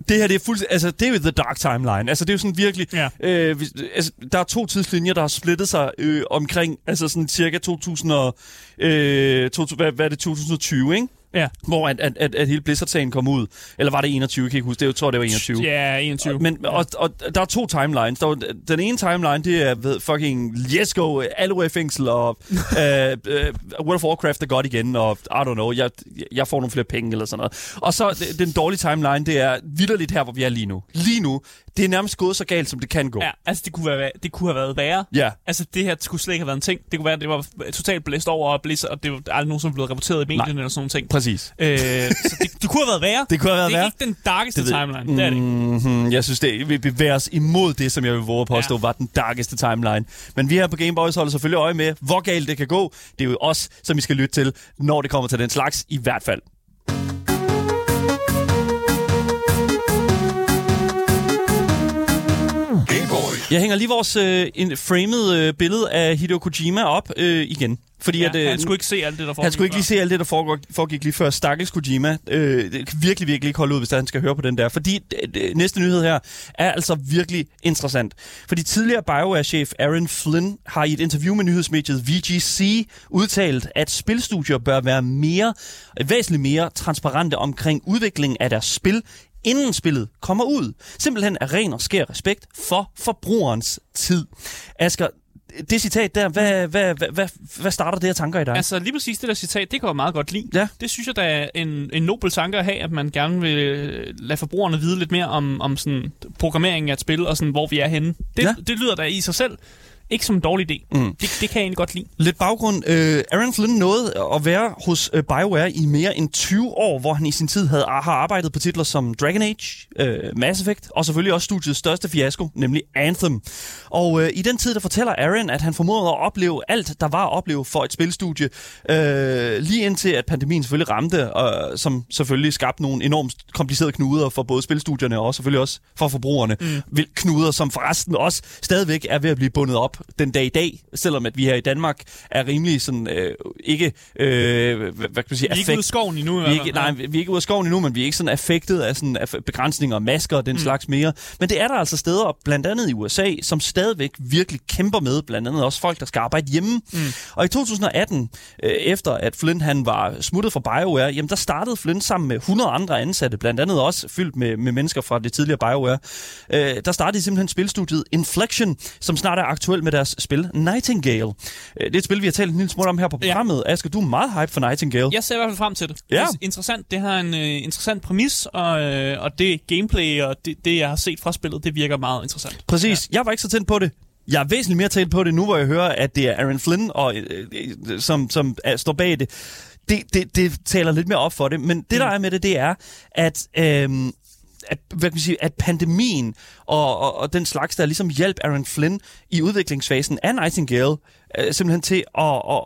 det her, det er fuldstændig... Altså, det er jo the dark timeline. Altså, det er jo sådan virkelig... Ja. Øh, hvis, altså, der er to tidslinjer, der har splittet sig øh, omkring, altså sådan cirka 2000 og... Øh, 2000, hvad, hvad er det? 2020, ikke? Ja. Hvor at, at, at, at hele Blizzard-sagen kom ud. Eller var det 21? Jeg kan ikke huske. Det, jeg tror, det var 21. Ja, 21. Men, og, og, der er to timelines. Der er, den ene timeline, det er ved fucking Let's go, Alloy fængsel, og uh, *laughs* uh, World of Warcraft er godt igen, og I don't know, jeg, jeg får nogle flere penge eller sådan noget. Og så den dårlige timeline, det er vidderligt her, hvor vi er lige nu. Lige nu, det er nærmest gået så galt, som det kan gå. Ja, altså det kunne, være, det kunne have været værre. Ja. Altså det her skulle slet ikke have været en ting. Det kunne være, at det var totalt blæst over og blæst, og det var aldrig nogen, som blev rapporteret i medierne eller sådan nogle ting. Præcis. Øh, så det, det kunne have været værre. *laughs* Det kunne have været det er værre. ikke den darkeste Det timeline. Det er det. Mm-hmm, jeg synes, det, vi bevæger os imod det, som jeg vil våge at påstå, Ja. var den darkeste timeline. Men vi her på Gameboys holder selvfølgelig øje med, hvor galt det kan gå. Det er jo os, som vi skal lytte til, når det kommer til den slags, i hvert fald. Jeg hænger lige vores øh, en framed øh, billede af Hideo Kojima op øh, igen. Fordi Ja, at, øh, han skulle ikke se alt det, der foregik. han skulle ikke lige se alt det, der foregår, foregik lige før. Stakkels Kojima. Øh, det kan virkelig, virkelig ikke holde ud, hvis han skal høre på den der. Fordi øh, næste nyhed her er altså virkelig interessant. Fordi tidligere BioWare-chef Aaron Flynn har i et interview med nyhedsmediet VGC udtalt, at spilstudier bør være mere, væsentligt mere transparente omkring udviklingen af deres spil, inden spillet kommer ud. Simpelthen af ren og skær respekt for forbrugerens tid. Asger, det citat der, hvad, hvad, hvad, hvad, hvad starter det her tanker i dig? Altså lige præcis det der citat, det kan jeg meget godt lide. Ja. Det synes jeg, der er en, en nobel tanke at have, at man gerne vil lade forbrugerne vide lidt mere om, om sådan programmeringen af et spil, og sådan, hvor vi er henne. Det, Ja. det lyder da i sig selv ikke som en dårlig idé. Mm. Det, det kan jeg egentlig godt lide. Lidt baggrund. Øh, Aaron Flynn nåede at være hos øh, BioWare i mere end 20 år, hvor han i sin tid havde, har arbejdet på titler som Dragon Age, øh, Mass Effect og selvfølgelig også studiets største fiasko, nemlig Anthem. Og øh, i den tid, der fortæller Aaron, at han formåede at opleve alt, der var at opleve for et spilstudie, øh, lige indtil at pandemien selvfølgelig ramte, og som selvfølgelig skabte nogle enormt komplicerede knuder for både spilstudierne og selvfølgelig også for forbrugerne. Mm. Knuder, som forresten også stadigvæk er ved at blive bundet op den dag i dag, selvom at vi her i Danmark er rimelig sådan, øh, ikke, øh, hvad, hvad kan man sige, Vi er ikke ude af skoven endnu. vi er ikke, nej, vi er ikke ude af skoven endnu, men vi er ikke sådan affektet af, sådan, af begrænsninger og masker og den mm. slags mere. Men det er der altså steder, blandt andet i USA, som stadigvæk virkelig kæmper med, blandt andet også folk, der skal arbejde hjemme. Mm. Og i 2018, øh, efter at Flynn han var smuttet fra BioWare, jamen der startede Flynn sammen med 100 andre ansatte, blandt andet også fyldt med, med mennesker fra det tidligere BioWare. Øh, der startede simpelthen spilstudiet Inflection, som snart er aktuel med deres spil Nightingale. Øh, det er et spil, vi har talt en lille smule om her på Ja. programmet. Asger, du er meget hype for Nightingale. Jeg ser i hvert fald frem til det. Ja. Det er interessant. Det har en øh, interessant præmis, og, øh, og det gameplay og det, det, jeg har set fra spillet, det virker meget interessant. Præcis. Ja. Jeg var ikke så tændt på det. Jeg er væsentligt mere tændt på det nu, hvor jeg hører, at det er Aaron Flynn, og, øh, øh, som, som er, står bag det. Det, det. det taler lidt mere op for det. Men det, der er med det, det er, at... Øh, at, hvad kan man sige, at pandemien og, og, og den slags, der ligesom hjalp Aaron Flynn i udviklingsfasen af Nightingale, øh, simpelthen til at, at,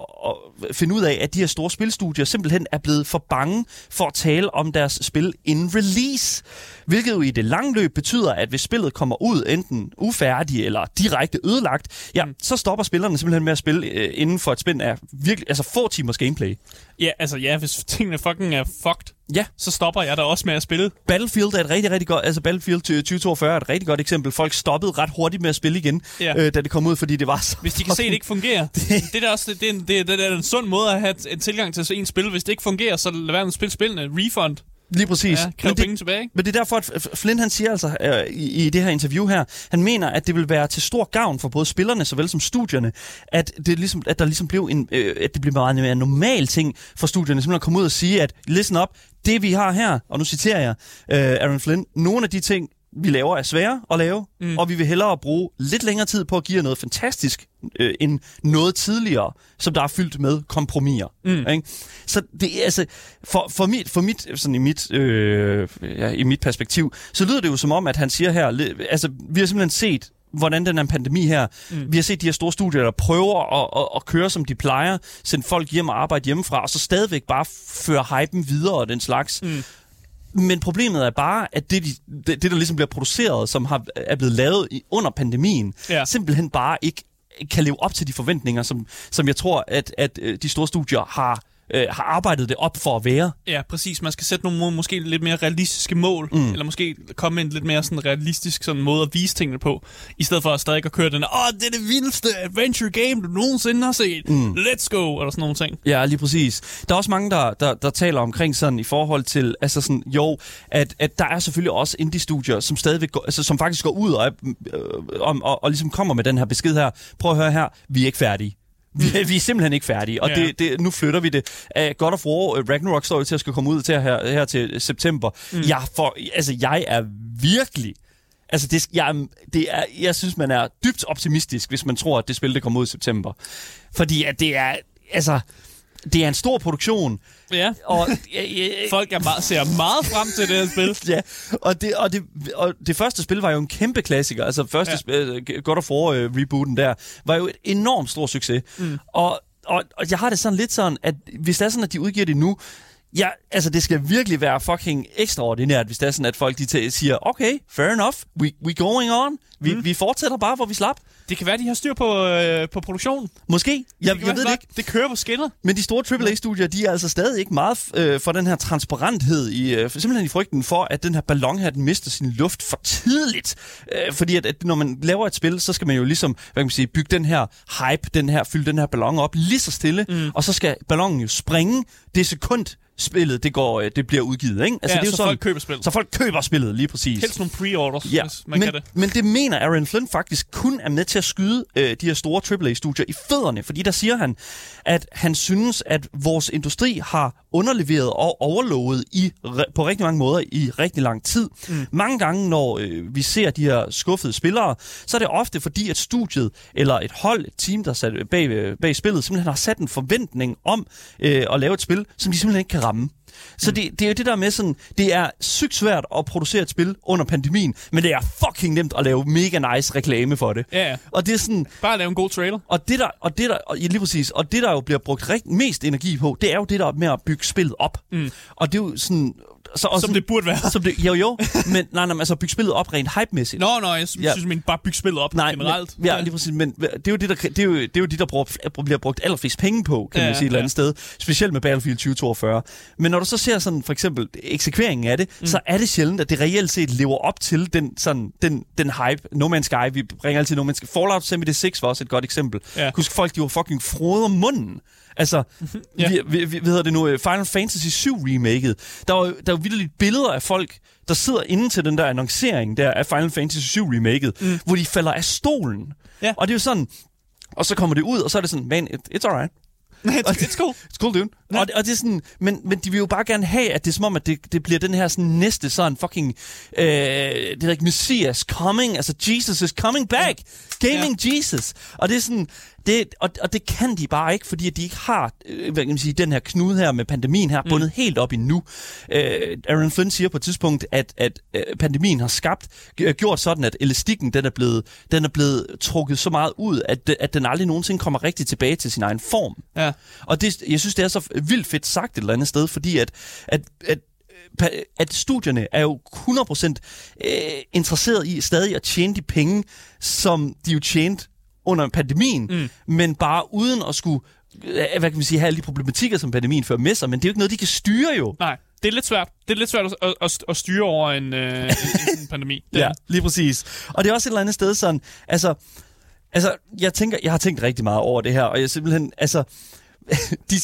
at finde ud af, at de her store spilstudier simpelthen er blevet for bange for at tale om deres spil in release. Hvilket jo i det lange løb betyder, at hvis spillet kommer ud enten ufærdig eller direkte ødelagt, ja, så stopper spillerne simpelthen med at spille øh, inden for et spænd af virkelig, altså få timers gameplay. Ja, altså ja, hvis tingene fucking er fucked, Ja, så stopper jeg da også med at spille. Battlefield er et rigtig, rigtig godt, altså Battlefield 2042 er et rigtig godt eksempel. Folk stoppede ret hurtigt med at spille igen, Ja. øh, da det kom ud, fordi det var så... Hvis de kan se, at det ikke fungerer. *laughs* det, er da også, det, det, er det, er- det er en sund måde at have en tilgang til en spil. Hvis det ikke fungerer, så lad være med at spille spillene. Refund. Lige præcis. Ja, kræv Men det, penge tilbage. Men det er derfor, at Flynn han siger altså øh, i, i det her interview her, han mener, at det vil være til stor gavn for både spillerne såvel som studierne, at, det ligesom, at der ligesom blev en, øh, at det bliver meget mere normal ting for studierne, simpelthen at komme ud og sige, at listen up, det vi har her, og nu citerer jeg øh, Aaron Flynn, nogle af de ting, vi laver er svære at lave, mm. og vi vil hellere bruge lidt længere tid på at give jer noget fantastisk, øh, end noget tidligere, som der er fyldt med kompromiser. Mm. Ikke? Så det er altså, for, for mit, for mit, sådan i mit, øh, ja, i mit perspektiv, så lyder det jo som om, at han siger her, altså vi har simpelthen set, hvordan den her pandemi her, mm. vi har set de her store studier, der prøver at, at, at køre, som de plejer, sende folk hjem og arbejde hjemmefra, og så stadigvæk bare føre hypen videre og den slags. Mm. Men problemet er bare, at det, de, det, det der ligesom bliver produceret, som har, er blevet lavet i, under pandemien, Ja. simpelthen bare ikke kan leve op til de forventninger, som, som jeg tror, at, at øh, de store studier har, øh, har arbejdet det op for at være. Ja, præcis. Man skal sætte nogle må- måske lidt mere realistiske mål, mm. eller måske komme med en lidt mere sådan realistisk sådan måde at vise tingene på, i stedet for at stadig at køre den, åh, det er det vildeste adventure game, du nogensinde har set. Mm. Let's go, eller sådan nogle ting. Ja, lige præcis. Der er også mange, der, der, der taler omkring sådan i forhold til, altså sådan, jo, at, at der er selvfølgelig også indie-studier, som stadigvæk går, altså, som faktisk går ud og, øh, om, og, og ligesom kommer med den her besked her. Prøv at høre her, vi er ikke færdige. Vi, er- vi er simpelthen ikke færdige, og Ja. det, det, nu flytter vi det. Uh, God of War, uh, Ragnarok står jo til at skal komme ud til her, her til september. Mm. Jeg, for, altså, jeg er virkelig Altså, det, jeg, det er, jeg synes, man er dybt optimistisk, hvis man tror, at det spil, det kommer ud i september. Fordi at det er, altså, det er en stor produktion, Ja. og, ja, ja, Folk er meget, ser meget frem til det her spil. *laughs* ja, og det, og, det, og det første spil var jo en kæmpe klassiker. Altså første Ja. ja. spil, God of War uh, rebooten der, var jo et enormt stor succes. Mm. Og, og, og jeg har det sådan lidt sådan, at hvis det er sådan, at de udgiver det nu, Ja, altså det skal virkelig være fucking ekstraordinært, hvis det er sådan, at folk de siger, okay, fair enough, we, we going on, vi, mm. vi fortsætter bare, hvor vi slap. Det kan være, de har styr på, øh, på produktionen. Måske, jeg, jeg være ved det ikke. Det kører på skinner. Men de store AAA-studier, de er altså stadig ikke meget øh, for den her transparenthed, i, øh, simpelthen i frygten for, at den her ballon her, den mister sin luft for tidligt. Øh, fordi at, at når man laver et spil, så skal man jo ligesom, hvad kan man sige, bygge den her hype, den her, fylde den her ballon op lige så stille, mm. og så skal ballonen jo springe det sekund, spillet det, går, øh, det bliver udgivet. Ikke? Altså, ja, det er jo så sådan, folk køber spillet. Så folk køber spillet, lige præcis. Helst nogle pre-orders, Ja, hvis man men, kan det. men det mener Aaron Flynn faktisk kun er med til at skyde øh, de her store AAA-studier i fødderne, fordi der siger han, at han synes, at vores industri har underleveret og overlovet i, på rigtig mange måder i rigtig lang tid. Mm. Mange gange, når øh, vi ser de her skuffede spillere, så er det ofte fordi, at studiet eller et hold, et team, der er sat bag, øh, bag spillet, simpelthen har sat en forventning om øh, at lave et spil, som de simpelthen ikke kan ramme. Så det, det er jo det der med sådan, det er sygt svært at producere et spil under pandemien, men det er fucking nemt at lave mega nice reklame for det. Ja, ja. Og det er sådan, Bare lave en god trailer. og det der, og det der, og ja, lige præcis, og det der jo bliver brugt rigt, mest energi på, det er jo det der med at bygge spillet op. Mm. Og det er jo sådan, så, og Som det burde være. som det, jo jo, men nej, nej, men altså bygge spillet op rent hype-mæssigt. Nå, nå, jeg synes, Ja. man bare bygge spillet op Nej, generelt. Men, ja, lige præcis, men det er jo det, der, det er jo, det er jo det, der bruger, bliver brugt allerflest penge på, kan Ja, man sige et eller ja. andet sted. Specielt med Battlefield 2042. Men når du så ser sådan for eksempel eksekveringen af det, mm. så er det sjældent, at det reelt set lever op til den, sådan, den, den hype. No Man's Sky, vi bringer altid No Man's Sky. Fallout 76 var også et godt eksempel. Ja. Husk folk, de var fucking frode om munden. Altså, Ja. vi, vi, vi, hvad hedder det nu, øh, Final Fantasy 7 remaket. Der var, der vildt billeder af folk, der sidder inde til den der annoncering der af Final Fantasy 7 remaket, mm. hvor de falder af stolen. Ja. Og det er jo sådan, og så kommer det ud, og så er det sådan, man, it, it's alright. *laughs* It's, it's cool. It's cool, dude. Ja. Og, det- og det er sådan, men, men de vil jo bare gerne have, at det er som om, at det, det bliver den her sådan næste sådan fucking, øh, det er ikke Messias coming, altså Jesus is coming back. Gaming ja. Jesus. Og det er sådan, det, og, og det kan de bare ikke, fordi de ikke har øh, hvad kan man sige, den her knude her med pandemien her bundet helt op endnu. Øh, Aaron Flynn siger på et tidspunkt, at, at øh, pandemien har skabt, gjort sådan, at elastikken den er, blevet, den er blevet trukket så meget ud, at, det- at den aldrig nogensinde kommer rigtig tilbage til sin egen form. Ja. Og det, jeg synes, det er så vildt fedt sagt et eller andet sted, fordi at, at, at at studierne er jo 100% øh, interesseret i stadig at tjene de penge, som de jo tjente under pandemien, mm. men bare uden at skulle øh, hvad kan man sige, have alle de problematikker, som pandemien fører med sig, men det er jo ikke noget, de kan styre jo. Nej, det er lidt svært. Det er lidt svært at, at, at styre over en, øh, en, en pandemi. *laughs* Det Ja, lige præcis. Og det er også et eller andet sted sådan, altså, altså jeg tænker, jeg har tænkt rigtig meget over det her, og jeg simpelthen, altså, *laughs* de,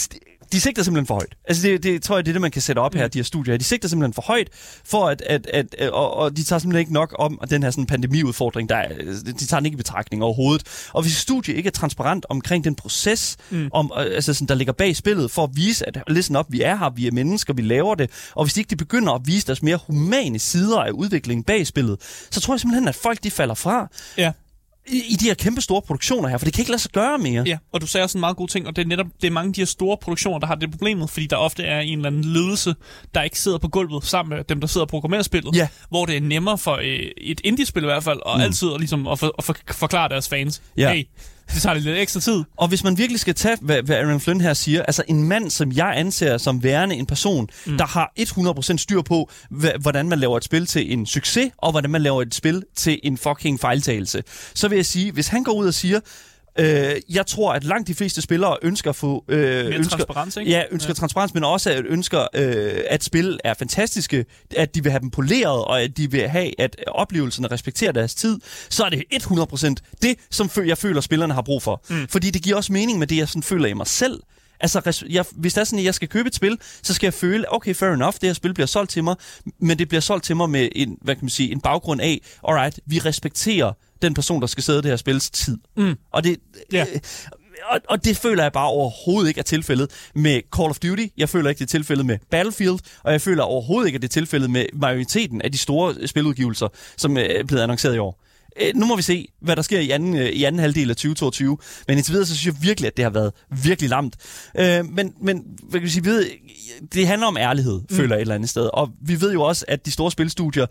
de sigter simpelthen for højt. Altså det, det tror jeg, det er det, man kan sætte op her, de her studier. De sigter simpelthen for højt, for at, at, at, at og, og de tager simpelthen ikke nok om den her sådan pandemiudfordring, der er, de tager den ikke i betragtning overhovedet. Og hvis et studie ikke er transparent omkring den proces, mm. om, øh, altså sådan, der ligger bag spillet, for at vise, at listen op, vi er her, vi er mennesker, vi laver det, og hvis de ikke de begynder at vise deres mere humane sider af udviklingen bag spillet, så tror jeg simpelthen, at folk de falder fra Ja. I, i de her kæmpe store produktioner her, for det kan ikke lade sig gøre mere. Ja, og du sagde også en meget god ting, og det er netop det er mange af de her store produktioner, der har det problemet, fordi der ofte er en eller anden ledelse, der ikke sidder på gulvet sammen med dem, der sidder og programmerer spillet, Ja. hvor det er nemmere for øh, et indie-spil i hvert fald, og mm. altid at, ligesom, at, for, at for, forklare deres fans, Ja. hey, det tager lidt ekstra tid. Og hvis man virkelig skal tage, hvad, hvad Aaron Flynn her siger, altså en mand, som jeg anser som værende en person, mm. der har 100% styr på, hvordan man laver et spil til en succes, og hvordan man laver et spil til en fucking fejltagelse, så vil jeg sige, hvis han går ud og siger, Øh, jeg tror, at langt de fleste spillere ønsker at få... Øh, Mere ønsker, transparens, ikke? Ja, ønsker ja. transparens, men også at ønsker, øh, at spil er fantastiske, at de vil have dem poleret, og at de vil have, at oplevelserne respekterer deres tid, så er det 100% det, som jeg føler, spillerne har brug for. Mm. Fordi det giver også mening med det, jeg sådan føler i mig selv. Altså, jeg, hvis det er sådan, at jeg skal købe et spil, så skal jeg føle, okay, fair enough, det her spil bliver solgt til mig, men det bliver solgt til mig med en, hvad kan man sige, en baggrund af, alright, vi respekterer den person, der skal sidde det her spils tid. Mm. Og det, Ja. øh, og, og det føler jeg bare overhovedet ikke er tilfældet med Call of Duty. Jeg føler ikke, det er tilfældet med Battlefield. Og jeg føler overhovedet ikke, at det er tilfældet med majoriteten af de store spiludgivelser, som øh, er blevet annonceret i år. Øh, nu må vi se, hvad der sker i anden, øh, i anden halvdel af 2022. Men indtil videre, så synes jeg virkelig, at det har været virkelig lamt. Øh, men, men hvad kan vi sige, ved, det handler om ærlighed, mm. føler jeg et eller andet sted. Og vi ved jo også, at de store spilstudier,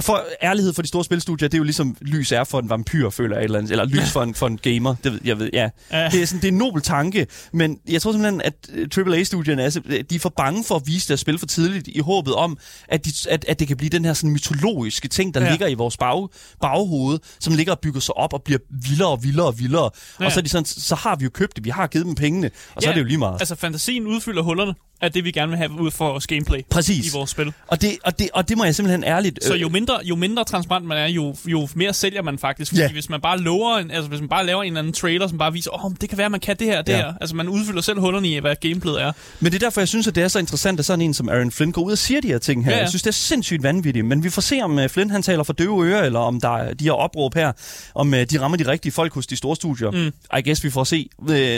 for ærlighed for de store spilstudier, det er jo ligesom lys er for en vampyr, føler jeg et eller andet. Eller lys for en, for en gamer, det ved jeg ved, ja. Det er sådan, det er en nobel tanke, men jeg tror simpelthen, at øh, AAA-studierne er, simp- de er for bange for at vise deres spil for tidligt, i håbet om, at, de, at, at det kan blive den her sådan mytologiske ting, der Ja. ligger i vores bag, baghoved, som ligger og bygger sig op og bliver vildere og vildere og vildere. Ja. Og så er de sådan, så har vi jo købt det, vi har givet dem pengene, og så Ja, er det jo lige meget. Altså, fantasien udfylder hullerne af det, vi gerne vil have ud for vores gameplay Præcis. i vores spil. Og det, og, det, og det må jeg simpelthen ærligt... Så øh, jo mindre, jo mindre transparent man er, jo, jo mere sælger man faktisk. Fordi Ja. hvis man bare lover, en, altså hvis man bare laver en eller anden trailer, som bare viser, åh, oh, det kan være, man kan det her og det Ja. her. Altså man udfylder selv hullerne i, hvad gameplayet er. Men det er derfor, jeg synes, at det er så interessant, at sådan en som Aaron Flynn går ud og siger de her ting her. Ja, Ja. Jeg synes, det er sindssygt vanvittigt. Men vi får se, om uh, Flynn han taler for døve ører, eller om der er de her opråb her, om uh, de rammer de rigtige folk hos de store studier. Mm. I guess vi får se,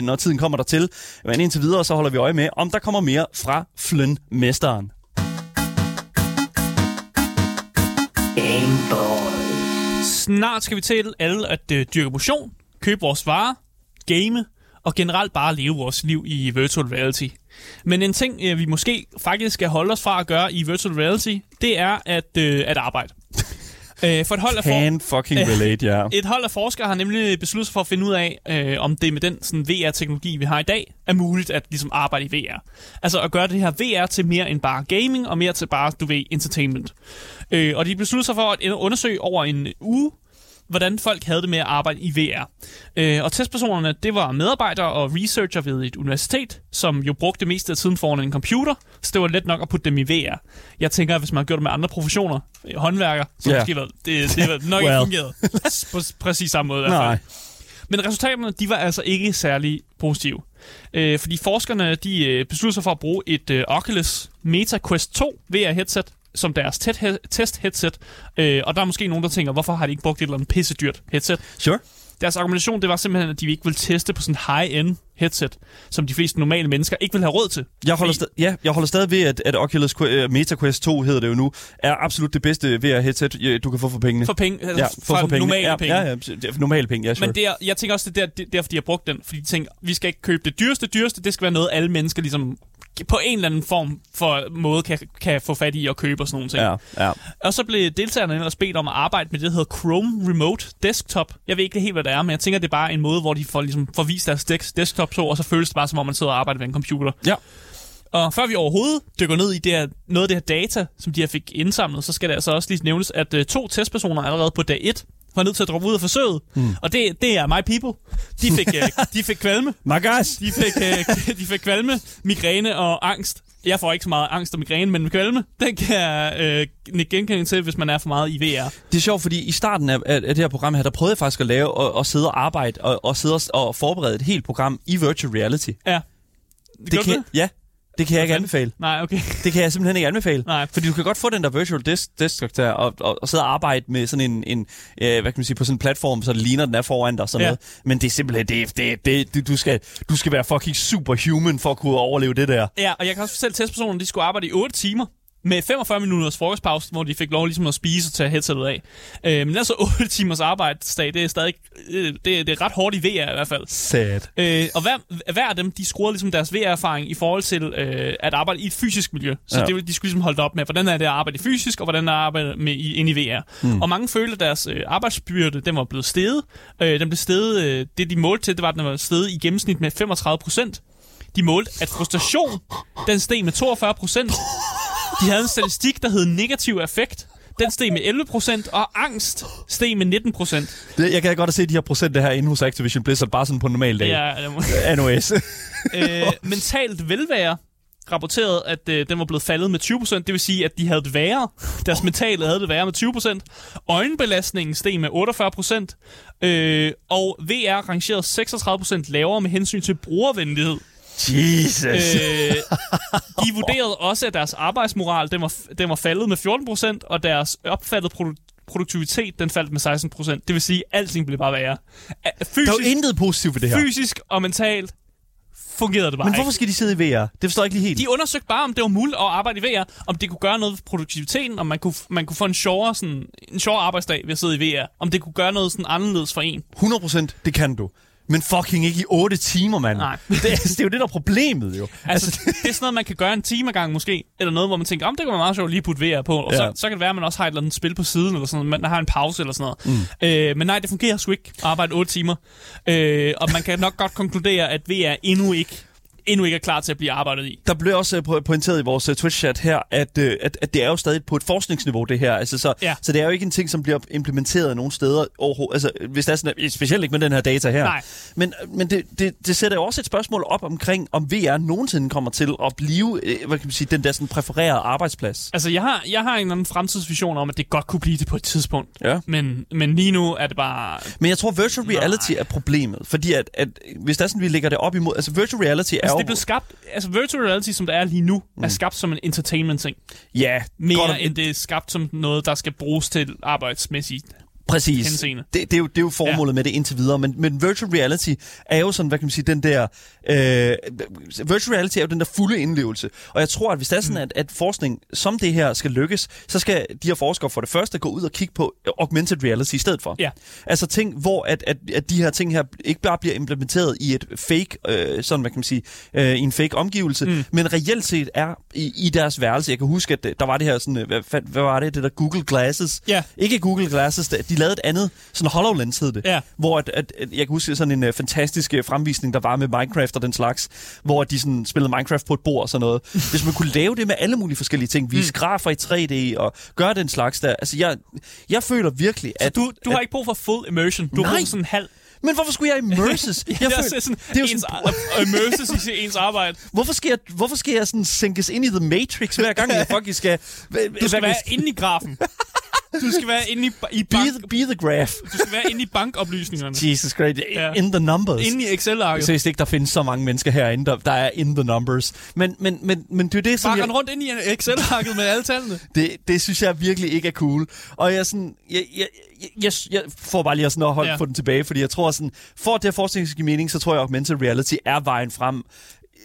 når tiden kommer der til. Men indtil videre, så holder vi øje med, om der kommer mere fra Flynn-mesteren. Snart skal vi til alle at øh, dyrke motion, købe vores varer, game og generelt bare leve vores liv i virtual reality. Men en ting, øh, vi måske faktisk skal holde os fra at gøre i virtual reality, det er at, øh, at arbejde. Øh, for et hold af for- fucking *laughs* relate, ja. Et hold af forskere har nemlig besluttet sig for at finde ud af, øh, om det med den sådan, VR-teknologi, vi har i dag, er muligt at ligesom, arbejde i VR. Altså at gøre det her VR til mere end bare gaming, og mere til bare, du ved, entertainment. Øh, og de besluttede sig for at undersøge over en uge, hvordan folk havde det med at arbejde i VR. Øh, og testpersonerne, det var medarbejdere og researcher ved et universitet, som jo brugte det meste af tiden foran en computer, så det var let nok at putte dem i VR. Jeg tænker, at hvis man har gjort det med andre professioner, øh, håndværker, så yeah. måske været, det, det var nok Well. ikke fungeret på præcis samme måde. Nej. Men resultaterne, de var altså ikke særlig positive. Øh, fordi forskerne, de øh, besluttede sig for at bruge et øh, Oculus Meta Quest 2 VR-headset som deres test- test-headset. Øh, og der er måske nogen, der tænker, hvorfor har de ikke brugt et eller andet pissedyrt headset? Sure. Deres argumentation, det var simpelthen, at de ikke ville teste på sådan en high-end headset, som de fleste normale mennesker ikke vil have råd til. Jeg holder, Fordi- ja, jeg holder stadig ved, at, at Oculus uh, Meta Quest 2 hedder det jo nu, er absolut det bedste VR-headset, øh, du kan få for pengene. For penge, altså ja, for, for normale ja, penge. Ja, ja, for normale penge, ja, sure. Men det er, jeg tænker også, det er der, det er derfor, de har brugt den. Fordi de tænker, vi skal ikke købe det dyreste, dyreste. Det skal være noget, alle mennesker ligesom på en eller anden form for måde kan, kan få fat i og købe og sådan nogle ting. Ja, ja. Og så blev deltagerne ellers bedt om at arbejde med det, der hedder Chrome Remote Desktop. Jeg ved ikke helt, hvad det er, men jeg tænker, det er bare en måde, hvor de får, ligesom, får vist deres desk- desktop på, og så føles det bare, som om man sidder og arbejder ved en computer. Ja. Og før vi overhovedet dykker ned i det her, noget af det her data, som de har fik indsamlet, så skal det altså også lige nævnes, at uh, to testpersoner allerede på dag 1 var nødt til at droppe ud af forsøget. Mm. Og det, det er my people. De fik, uh, *laughs* de fik kvalme. My guys! De fik, uh, de fik kvalme, migræne og angst. Jeg får ikke så meget angst og migræne, men kvalme, den kan jeg øh, nikke genkendelse til, hvis man er for meget i VR. Det er sjovt, fordi i starten af, af, det her program her, der prøvede jeg faktisk at lave og, og sidde og arbejde og, og sidde og, og forberede et helt program i virtual reality. Ja. Det du kan, ja, det kan jeg ikke anbefale. Nej, okay. *laughs* Det kan jeg simpelthen ikke anbefale. Nej. Fordi du kan godt få den der virtual desk, desktop der, og, og, og sidde og arbejde med sådan en, en øh, hvad kan man sige, på sådan en platform, så det ligner, den er foran dig og sådan Ja. noget. Men det er simpelthen, det, det, det, det, du, skal, du skal være fucking superhuman for at kunne overleve det der. Ja, og jeg kan også fortælle, at testpersonerne de skulle arbejde i 8 timer med 45 minutters frokostpause, hvor de fik lov ligesom at spise og tage headsetet af. Øh, men altså *laughs* 8 timers arbejdsdag, det er stadig øh, det, det er ret hårdt i VR i hvert fald. Sad. Øh, og hver, hver af dem, de scorede ligesom deres VR-erfaring i forhold til øh, at arbejde i et fysisk miljø. Så Ja. det, de skulle ligesom holde op med, hvordan er det at arbejde fysisk, og hvordan er det at arbejde med, i, inde i VR. Mm. Og mange følte, at deres øh, arbejdsbyrde, den var blevet steget. Øh, den blev steget, øh, det de målte til, det var, at den var steget i gennemsnit med 35 procent. De målte, at frustration, den steg med 42 procent. De havde en statistik, der hed negativ affekt. Den steg med 11 procent, og angst steg med 19 procent. Det, jeg kan godt se de her procenter her inde hos Activision Blizzard, bare sådan på en normal dag. Ja, jeg må- *laughs* NOS. *laughs* øh, mentalt velvære rapporterede, at øh, den var blevet faldet med 20%. Det vil sige, at de havde det værre. Deres mentale havde det værre med 20%. Øjenbelastningen steg med 48%. Øh, og VR rangerede 36% lavere med hensyn til brugervenlighed. Jesus. Øh, de vurderede også, at deres arbejdsmoral den var, den var faldet med 14%, og deres opfattede produ- produktivitet den faldt med 16 procent. Det vil sige, at alting blev bare værre. A- Der er Fysisk, jo intet positivt ved det her. fysisk og mentalt fungerede det bare Men hvorfor skal de sidde i VR? Det forstår jeg ikke lige helt. De undersøgte bare, om det var muligt at arbejde i VR, om det kunne gøre noget for produktiviteten, om man kunne, man kunne få en sjovere, sådan, en sjovere arbejdsdag ved at sidde i VR, om det kunne gøre noget sådan anderledes for en. 100% det kan du. Men fucking ikke i 8 timer, mand. Nej. Det, er- altså, det er jo det, der er problemet, jo. Altså, det er sådan noget, man kan gøre en time gang måske, eller noget, hvor man tænker, om det kunne være meget sjovt lige at putte VR på, og Ja. så, så kan det være, at man også har et eller andet spil på siden, eller sådan noget, man har en pause eller sådan noget. Mm. Øh, men nej, det fungerer sgu ikke at arbejde 8 timer. Øh, og man kan nok godt konkludere, at VR endnu ikke, endnu ikke er klar til at blive arbejdet i. Der blev også øh, po- pointeret i vores øh, Twitch-chat her, at, øh, at, at det er jo stadig på et forskningsniveau, det her. Altså, så, Ja. så det er jo ikke en ting, som bliver implementeret nogen steder overhovedet. Altså, hvis det er sådan, specielt ikke med den her data her. Nej. Men, men det, det, det sætter jo også et spørgsmål op omkring, om VR nogensinde kommer til at blive hvad kan man sige, den der sådan præfererede arbejdsplads. Altså, jeg har, jeg har en eller anden fremtidsvision om, at det godt kunne blive det på et tidspunkt. Ja. Men, men lige nu er det bare... Men jeg tror, virtual Nej. reality er problemet. Fordi at, at hvis der er sådan, vi lægger det op imod... Altså, virtual reality er Altså, jo... det er blevet skabt... Altså, virtual reality, som det er lige nu, mm. er skabt som en entertainment-ting. Ja, Mere end det er skabt som noget, der skal bruges til arbejdsmæssigt. Præcis. henseende. Det, det, er jo, det er jo formålet ja. med det indtil videre. Men, men virtual reality er jo sådan, hvad kan man sige, den der... Øh, virtual reality er jo den der fulde indlevelse. Og jeg tror, at hvis det er sådan, at, at forskning som det her skal lykkes, så skal de her forskere for det første gå ud og kigge på augmented reality i stedet for. Ja. Altså ting, hvor at, at, at de her ting her ikke bare bliver implementeret i et fake, øh, sådan hvad kan man sige, øh, i en fake omgivelse, mm. men reelt set er i, i deres værelse. Jeg kan huske, at der var det her sådan, øh, hvad, hvad var det, det der Google Glasses? Ja. Ikke Google Glasses, de lavede et andet, sådan HoloLens hed det, Ja. hvor at, at, at, jeg kan huske sådan en uh, fantastisk uh, fremvisning, der var med Minecraft og den slags, hvor de sådan spillede Minecraft på et bord og sådan noget. *laughs* Hvis man kunne lave det med alle mulige forskellige ting, vise mm. grafer i 3D og gøre den slags der, altså jeg, jeg føler virkelig, Så at... du, du at, har ikke brug for full immersion. Du har Nej. brug for sådan en halv... Men hvorfor skulle jeg immerses? *laughs* Jeg jeg det, er føler- sådan, det er jo ens, sådan, *laughs* immerses i ens arbejde. hvorfor skal, jeg, hvorfor skal jeg sådan sænkes ind i The Matrix hver gang, jeg fucking skal... Du skal være inde i grafen. Du skal være inde i, i Be bank, the, be the graph. du skal være inde i bankoplysningerne. Jesus Christ. Ja. In the numbers. Inde i Excel-arket. Seriøst ikke, der findes så mange mennesker herinde, der, der er in the numbers. Men, men, men, men det er det, som Bare jeg, rundt inde i Excel-arket med alle tallene. *laughs* det, det synes jeg virkelig ikke er cool. Og jeg, sådan, jeg, jeg, jeg, jeg, jeg får bare lige sådan at holde Ja. få den tilbage, fordi jeg tror sådan, for at det her forskning skal give mening, så tror jeg, at augmented reality er vejen frem.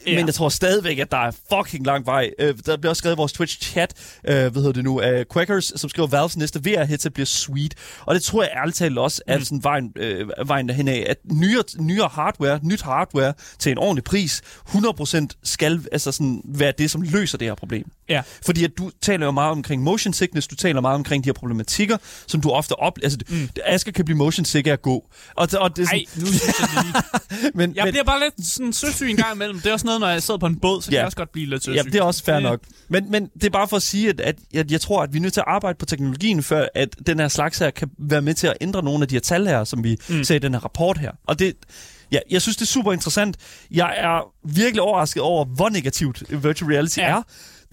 Ja. Men jeg tror stadigvæk, at der er fucking lang vej. Øh, der bliver også skrevet i vores Twitch-chat, øh, hvad hedder det nu, af Quackers, som skriver, Valves næste VR-headset bliver sweet. Og det tror jeg ærligt talt også er Mm. sådan vejen, øh, vejen derhen af, at nyere, nyere hardware, nyt hardware til en ordentlig pris, 100% skal altså sådan være det, som løser det her problem. Ja. Fordi at du taler jo meget omkring motion sickness, du taler meget omkring de her problematikker, som du ofte op... Altså, mm. Asger kan blive motion sick af at gå. Og, og det er sådan, Nej, nu synes jeg lige. *laughs* men, Jeg men, bliver bare lidt sådan søsyg en gang imellem. Det er også noget, når jeg sidder på en båd, så kan Ja. jeg også godt blive lidt søsyg. Ja, det er også fair nok. Men, men det er bare for at sige, at, at jeg, jeg tror, at vi er nødt til at arbejde på teknologien, før at den her slags her kan være med til at ændre nogle af de her tal her, som vi mm. ser i den her rapport her. Og det, ja, jeg synes, det er super interessant. Jeg er virkelig overrasket over, hvor negativt virtual reality ja. er.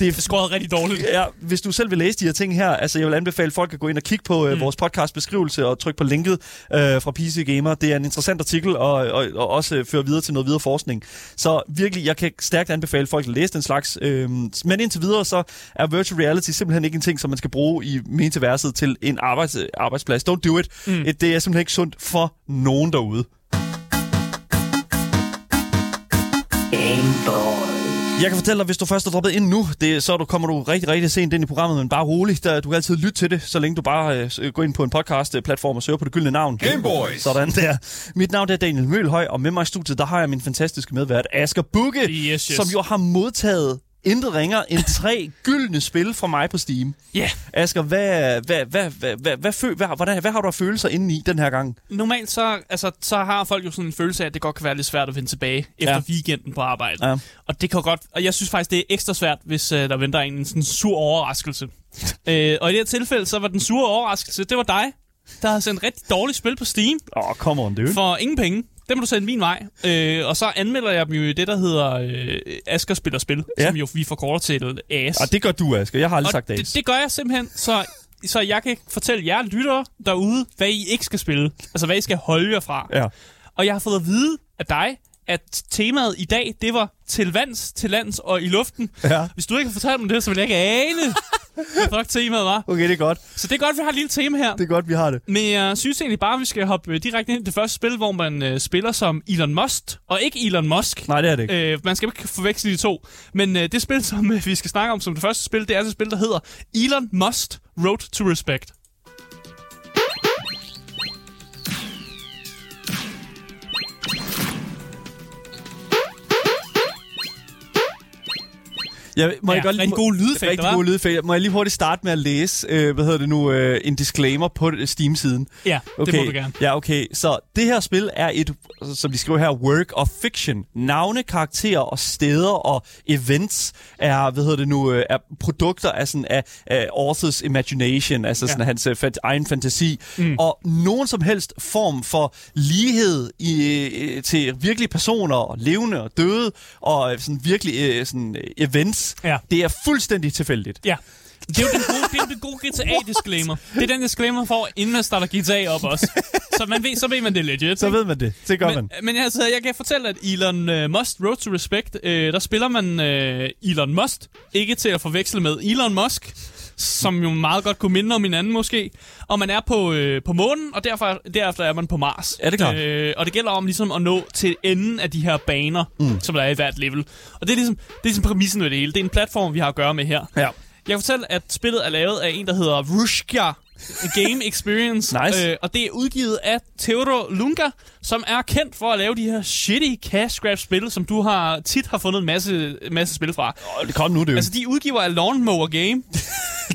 Det er skåret rigtig dårligt. Ja, hvis du selv vil læse de her ting her, altså jeg vil anbefale folk at gå ind og kigge på øh, Mm. vores podcast beskrivelse og trykke på linket øh, fra PC Gamer. Det er en interessant artikel og, og, og også øh, fører videre til noget videre forskning. Så virkelig, jeg kan stærkt anbefale folk at læse den slags. Øh, men indtil videre, så er virtual reality simpelthen ikke en ting, som man skal bruge i metaverset til en arbejds, arbejdsplads. Don't do it. Mm. Det er simpelthen ikke sundt for nogen derude. Jeg kan fortælle dig, hvis du først er droppet ind nu, det, så du, kommer du rigtig, rigtig sent ind i programmet, men bare rolig. Der, du kan altid lytte til det, så længe du bare øh, går ind på en podcast-platform og søger på det gyldne navn. Gameboys. Sådan der. Mit navn er Daniel Mølhøj, og med mig i studiet, der har jeg min fantastiske medvært, Asger Bugge, Yes, yes. som jo har modtaget intet ringer end tre gyldne spil fra mig på Steam. Ja, yeah. Asger, hvad, hvad, hvad, hvad, hvad, hvad, hvad, hvordan, hvad har du af følelser inde i den her gang? normalt så, altså, så har folk jo sådan en følelse af, at det godt kan være lidt svært at finde tilbage efter Ja. weekenden på arbejde. Ja. Og det kan godt, og jeg synes faktisk, det er ekstra svært, hvis uh, der venter en, en sådan sur overraskelse. uh, *laughs* og i det her tilfælde, så var den sure overraskelse, det var dig, der havde sendt rigtig dårligt spil på Steam Åh, oh, come on, dude. for ingen penge. Det må du sende min vej. Øh, og så anmelder jeg dem jo i det, der hedder øh, Asker Spiller Spil, ja. Som jo vi forkorter til AS. Og det gør du, Asger. Jeg har aldrig og sagt det. det, det gør jeg simpelthen, så, så jeg kan fortælle jer lyttere derude, hvad I ikke skal spille. Altså, hvad I skal holde jer fra. Ja. Og jeg har fået at vide af dig, at temaet i dag, det var til vands, til lands og i luften. Ja. Hvis du ikke har fortalt mig det, så vil jeg ikke ane, hvad *laughs* fuck temaet var. Okay, det er godt. Så det er godt, vi har et lille tema her. Det er godt, vi har det. Men jeg synes egentlig bare, at vi skal hoppe øh, direkte ind i det første spil, hvor man øh, spiller som Elon Musk, og ikke Elon Musk. Nej, det er det ikke. Øh, man skal ikke forveksle de to. Men øh, det spil, som øh, vi skal snakke om som det første spil, det er altså et spil, der hedder Elon Musk Road to Respect. Jeg, må Ja, jeg godt lige, rigtig gode lydeffekter, Rigtig gode lydeffekter. Må jeg lige hurtigt starte med at læse, øh, hvad hedder det nu, øh, en disclaimer på Steam-siden? Ja, Okay. det må du gerne. Ja, okay. Så det her spil er et, som de skriver her, work of fiction. Navne, karakterer og steder og events er, hvad hedder det nu, øh, er produkter af, sådan, af, af authors imagination, altså Ja. sådan hans øh, fant- egen fantasi. Mm. Og nogen som helst form for lighed i, øh, til virkelige personer, levende og døde, og øh, sådan virkelig øh, sådan, øh, Ja. det er fuldstændig tilfældigt. Ja. Det er jo den gode, det er den gode GTA-disclaimer. Det er den disclaimer, får, inden man starter GTA op også. Så, man ved, så ved man det legit. Så ved man det. Det gør men, man. men altså, jeg kan fortælle, at Elon uh, Musk Road to Respect, uh, der spiller man uh, Elon Musk, ikke til at forveksle med Elon Musk, som jo meget godt kunne minde om hinanden måske. Og man er på, øh, på månen, og derfor, derefter er man på Mars. Ja, det er klart. Øh, og det gælder om ligesom at nå til enden af de her baner, mm. som der er i hvert level. Og det er ligesom, det er ligesom præmissen ved det hele. Det er en platform, vi har at gøre med her. Ja. Jeg kan fortælle, at spillet er lavet af en, der hedder Rushka Game Experience. *laughs* Nice. Øh, og det er udgivet af Theodor Lunga, som er kendt for at lave de her shitty cash grab spil, som du har tit har fundet en masse, masse spil fra. Åh, det kom nu, det. Altså, de er udgiver af Lawnmower Game. *laughs*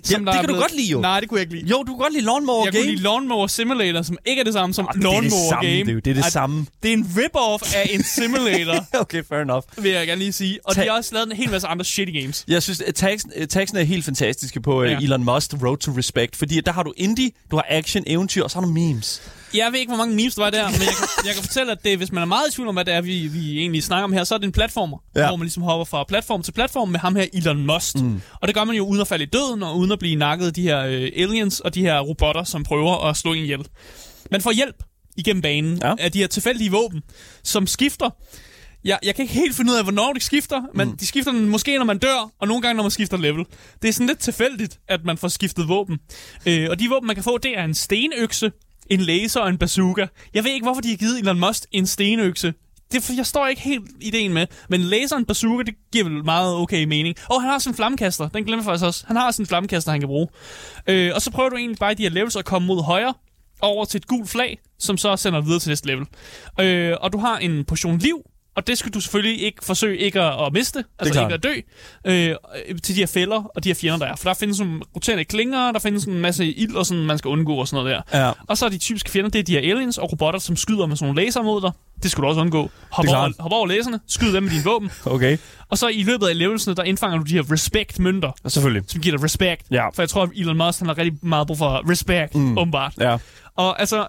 som det kan du blevet- godt lide, jo. Nej, det kunne jeg ikke lide. Jo, du kan godt lide Lawnmower jeg Game. kunne lide Lawnmower Simulator, som ikke er det samme som det er det Lawnmower samme, Game. det er det er det samme. Det er en rip-off af en simulator, *laughs* okay, fair enough. vil jeg gerne lige sige. Og Ta- de har også lavet en hel masse andre shitty games. Jeg synes, at øh, tagsen er helt fantastiske på Ja. ja. Elon Musk Road to Respect, fordi der har du indie, du har action, eventyr, og så har du memes. Jeg ved ikke, hvor mange memes der var der, men jeg kan, jeg kan fortælle, at det, hvis man er meget i tvivl om, hvad det er, vi, vi egentlig snakker om her, så er det en platformer, ja. Hvor man ligesom hopper fra platform til platform med ham her Elon Musk. Mm. Og det gør man jo uden at falde i døden, og uden at blive nakket af de her øh, aliens og de her robotter, som prøver at slå en ihjel. Man får hjælp igennem banen. Ja. af de her tilfældige våben, som skifter. Jeg, jeg kan ikke helt finde ud af, hvornår de skifter, men mm. de skifter den måske, når man dør, og nogle gange, når man skifter level. Det er sådan lidt tilfældigt, at man får skiftet våben. Øh, og de våben, man kan få, det er en stenøkse, en laser og en bazooka. Jeg ved ikke, hvorfor de har givet Elon Musk en stenøkse. Det, jeg står ikke helt ideen med. Men laser og en bazooka, det giver vel meget okay mening. Og han har også en flammekaster. Den glemmer jeg faktisk også. Han har også en flammekaster, han kan bruge. Øh, og så prøver du egentlig bare i de her levels at komme mod højre over til et gult flag, som så sender videre til næste level. Øh, og du har en portion liv, og det skal du selvfølgelig ikke forsøge ikke at, at miste, altså ikke at dø, øh, til de her fælder og de her fjender, der er. For der findes nogle roterende klinger, der findes en masse ild og sådan, man skal undgå og sådan noget der. Ja. Og så er de typiske fjender, det er de her aliens og robotter, som skyder med sådan nogle laser mod dig. Det skal du også undgå. Hop, er over, hop over laserne, skyd dem med dine våben. Okay. Og så i løbet af levelsene, der indfanger du de her respect-mønter, selvfølgelig. som giver dig respect. Ja. For jeg tror, at Elon Musk han har rigtig meget brug for respect, mm. åbenbart. Ja. Og altså,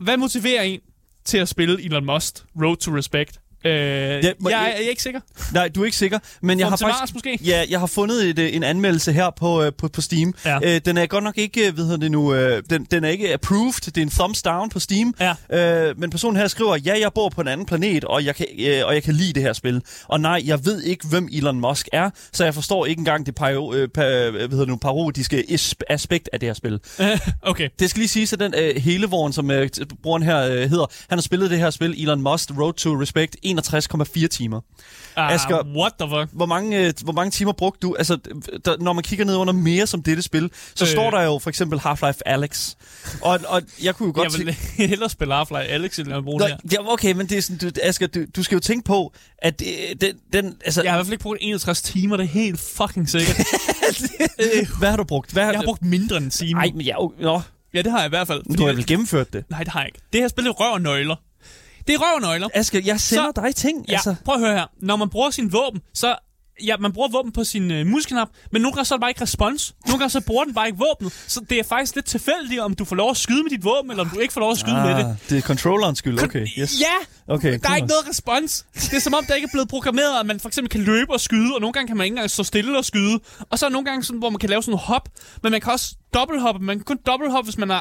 hvad motiverer en til at spille Elon Musk Road to Respect? Øh, ja, jeg, er, jeg er ikke sikker. Nej, du er ikke sikker, men jeg har faktisk... Mars måske? Ja, jeg har fundet et, øh, en anmeldelse her på, øh, på, på Steam. Ja. Øh, den er godt nok ikke, øh, hvad hedder det nu, øh, den, den er ikke approved. Det er en thumbs down på Steam. Ja. Øh, men personen her skriver, ja, jeg bor på en anden planet, og jeg, kan, øh, og jeg kan lide det her spil. Og nej, jeg ved ikke, hvem Elon Musk er, så jeg forstår ikke engang det paro, øh, pa, hvad hedder det nu, parodiske is- aspekt af det her spil. *laughs* okay. Det skal lige sige, at den øh, Helevorn, som øh, brugeren her øh, hedder, han har spillet det her spil, Elon Musk Road to Respect, 61,4 timer. Uh, Asger- what the fuck? Hvor mange, øh, hvor mange timer brugte du? Altså, der, når man kigger ned under mere som dette spil, så Øh. øh. står der jo for eksempel Half-Life Alex. Og, og jeg kunne jo godt Jeg vil tænke... *laughs* hellere spille Half-Life Alex, end at bruge Nå, det her. ja, okay, men det er sådan, du, Asger, du, du skal jo tænke på, at øh, den, den altså, Jeg har i hvert fald ikke brugt 61 timer, det er helt fucking sikkert. *laughs* hvad har du brugt? Hvad har jeg har brugt mindre end en time. Nej, men ja, nå, Ja, det har jeg i hvert fald. du har vel gennemført det. Nej, det har jeg ikke. Det her spil er røv og nøgler. Det er røv og nøgler. Asger, jeg sender Så- dig ting. Ja, Altså. prøv at høre her. Når man bruger sin våben, så... Ja, man bruger våben på sin øh, musknap, men nogle gange så er det bare ikke respons. Nogle gange så bruger den bare ikke våbnet. Så det er faktisk lidt tilfældigt, om du får lov at skyde med dit våben, eller om du ikke får lov at skyde med det. Ah, det er controllerens skyld, okay. Yes. Ja! Okay, Der er ikke noget respons. Det er som om, der ikke er blevet programmeret, at man for eksempel kan løbe og skyde, og nogle gange kan man ikke engang stå stille og skyde. Og så er nogle gange, sådan, hvor man kan lave sådan en hop, men man kan også dobbelthoppe. Man kan kun dobbelthoppe, hvis man er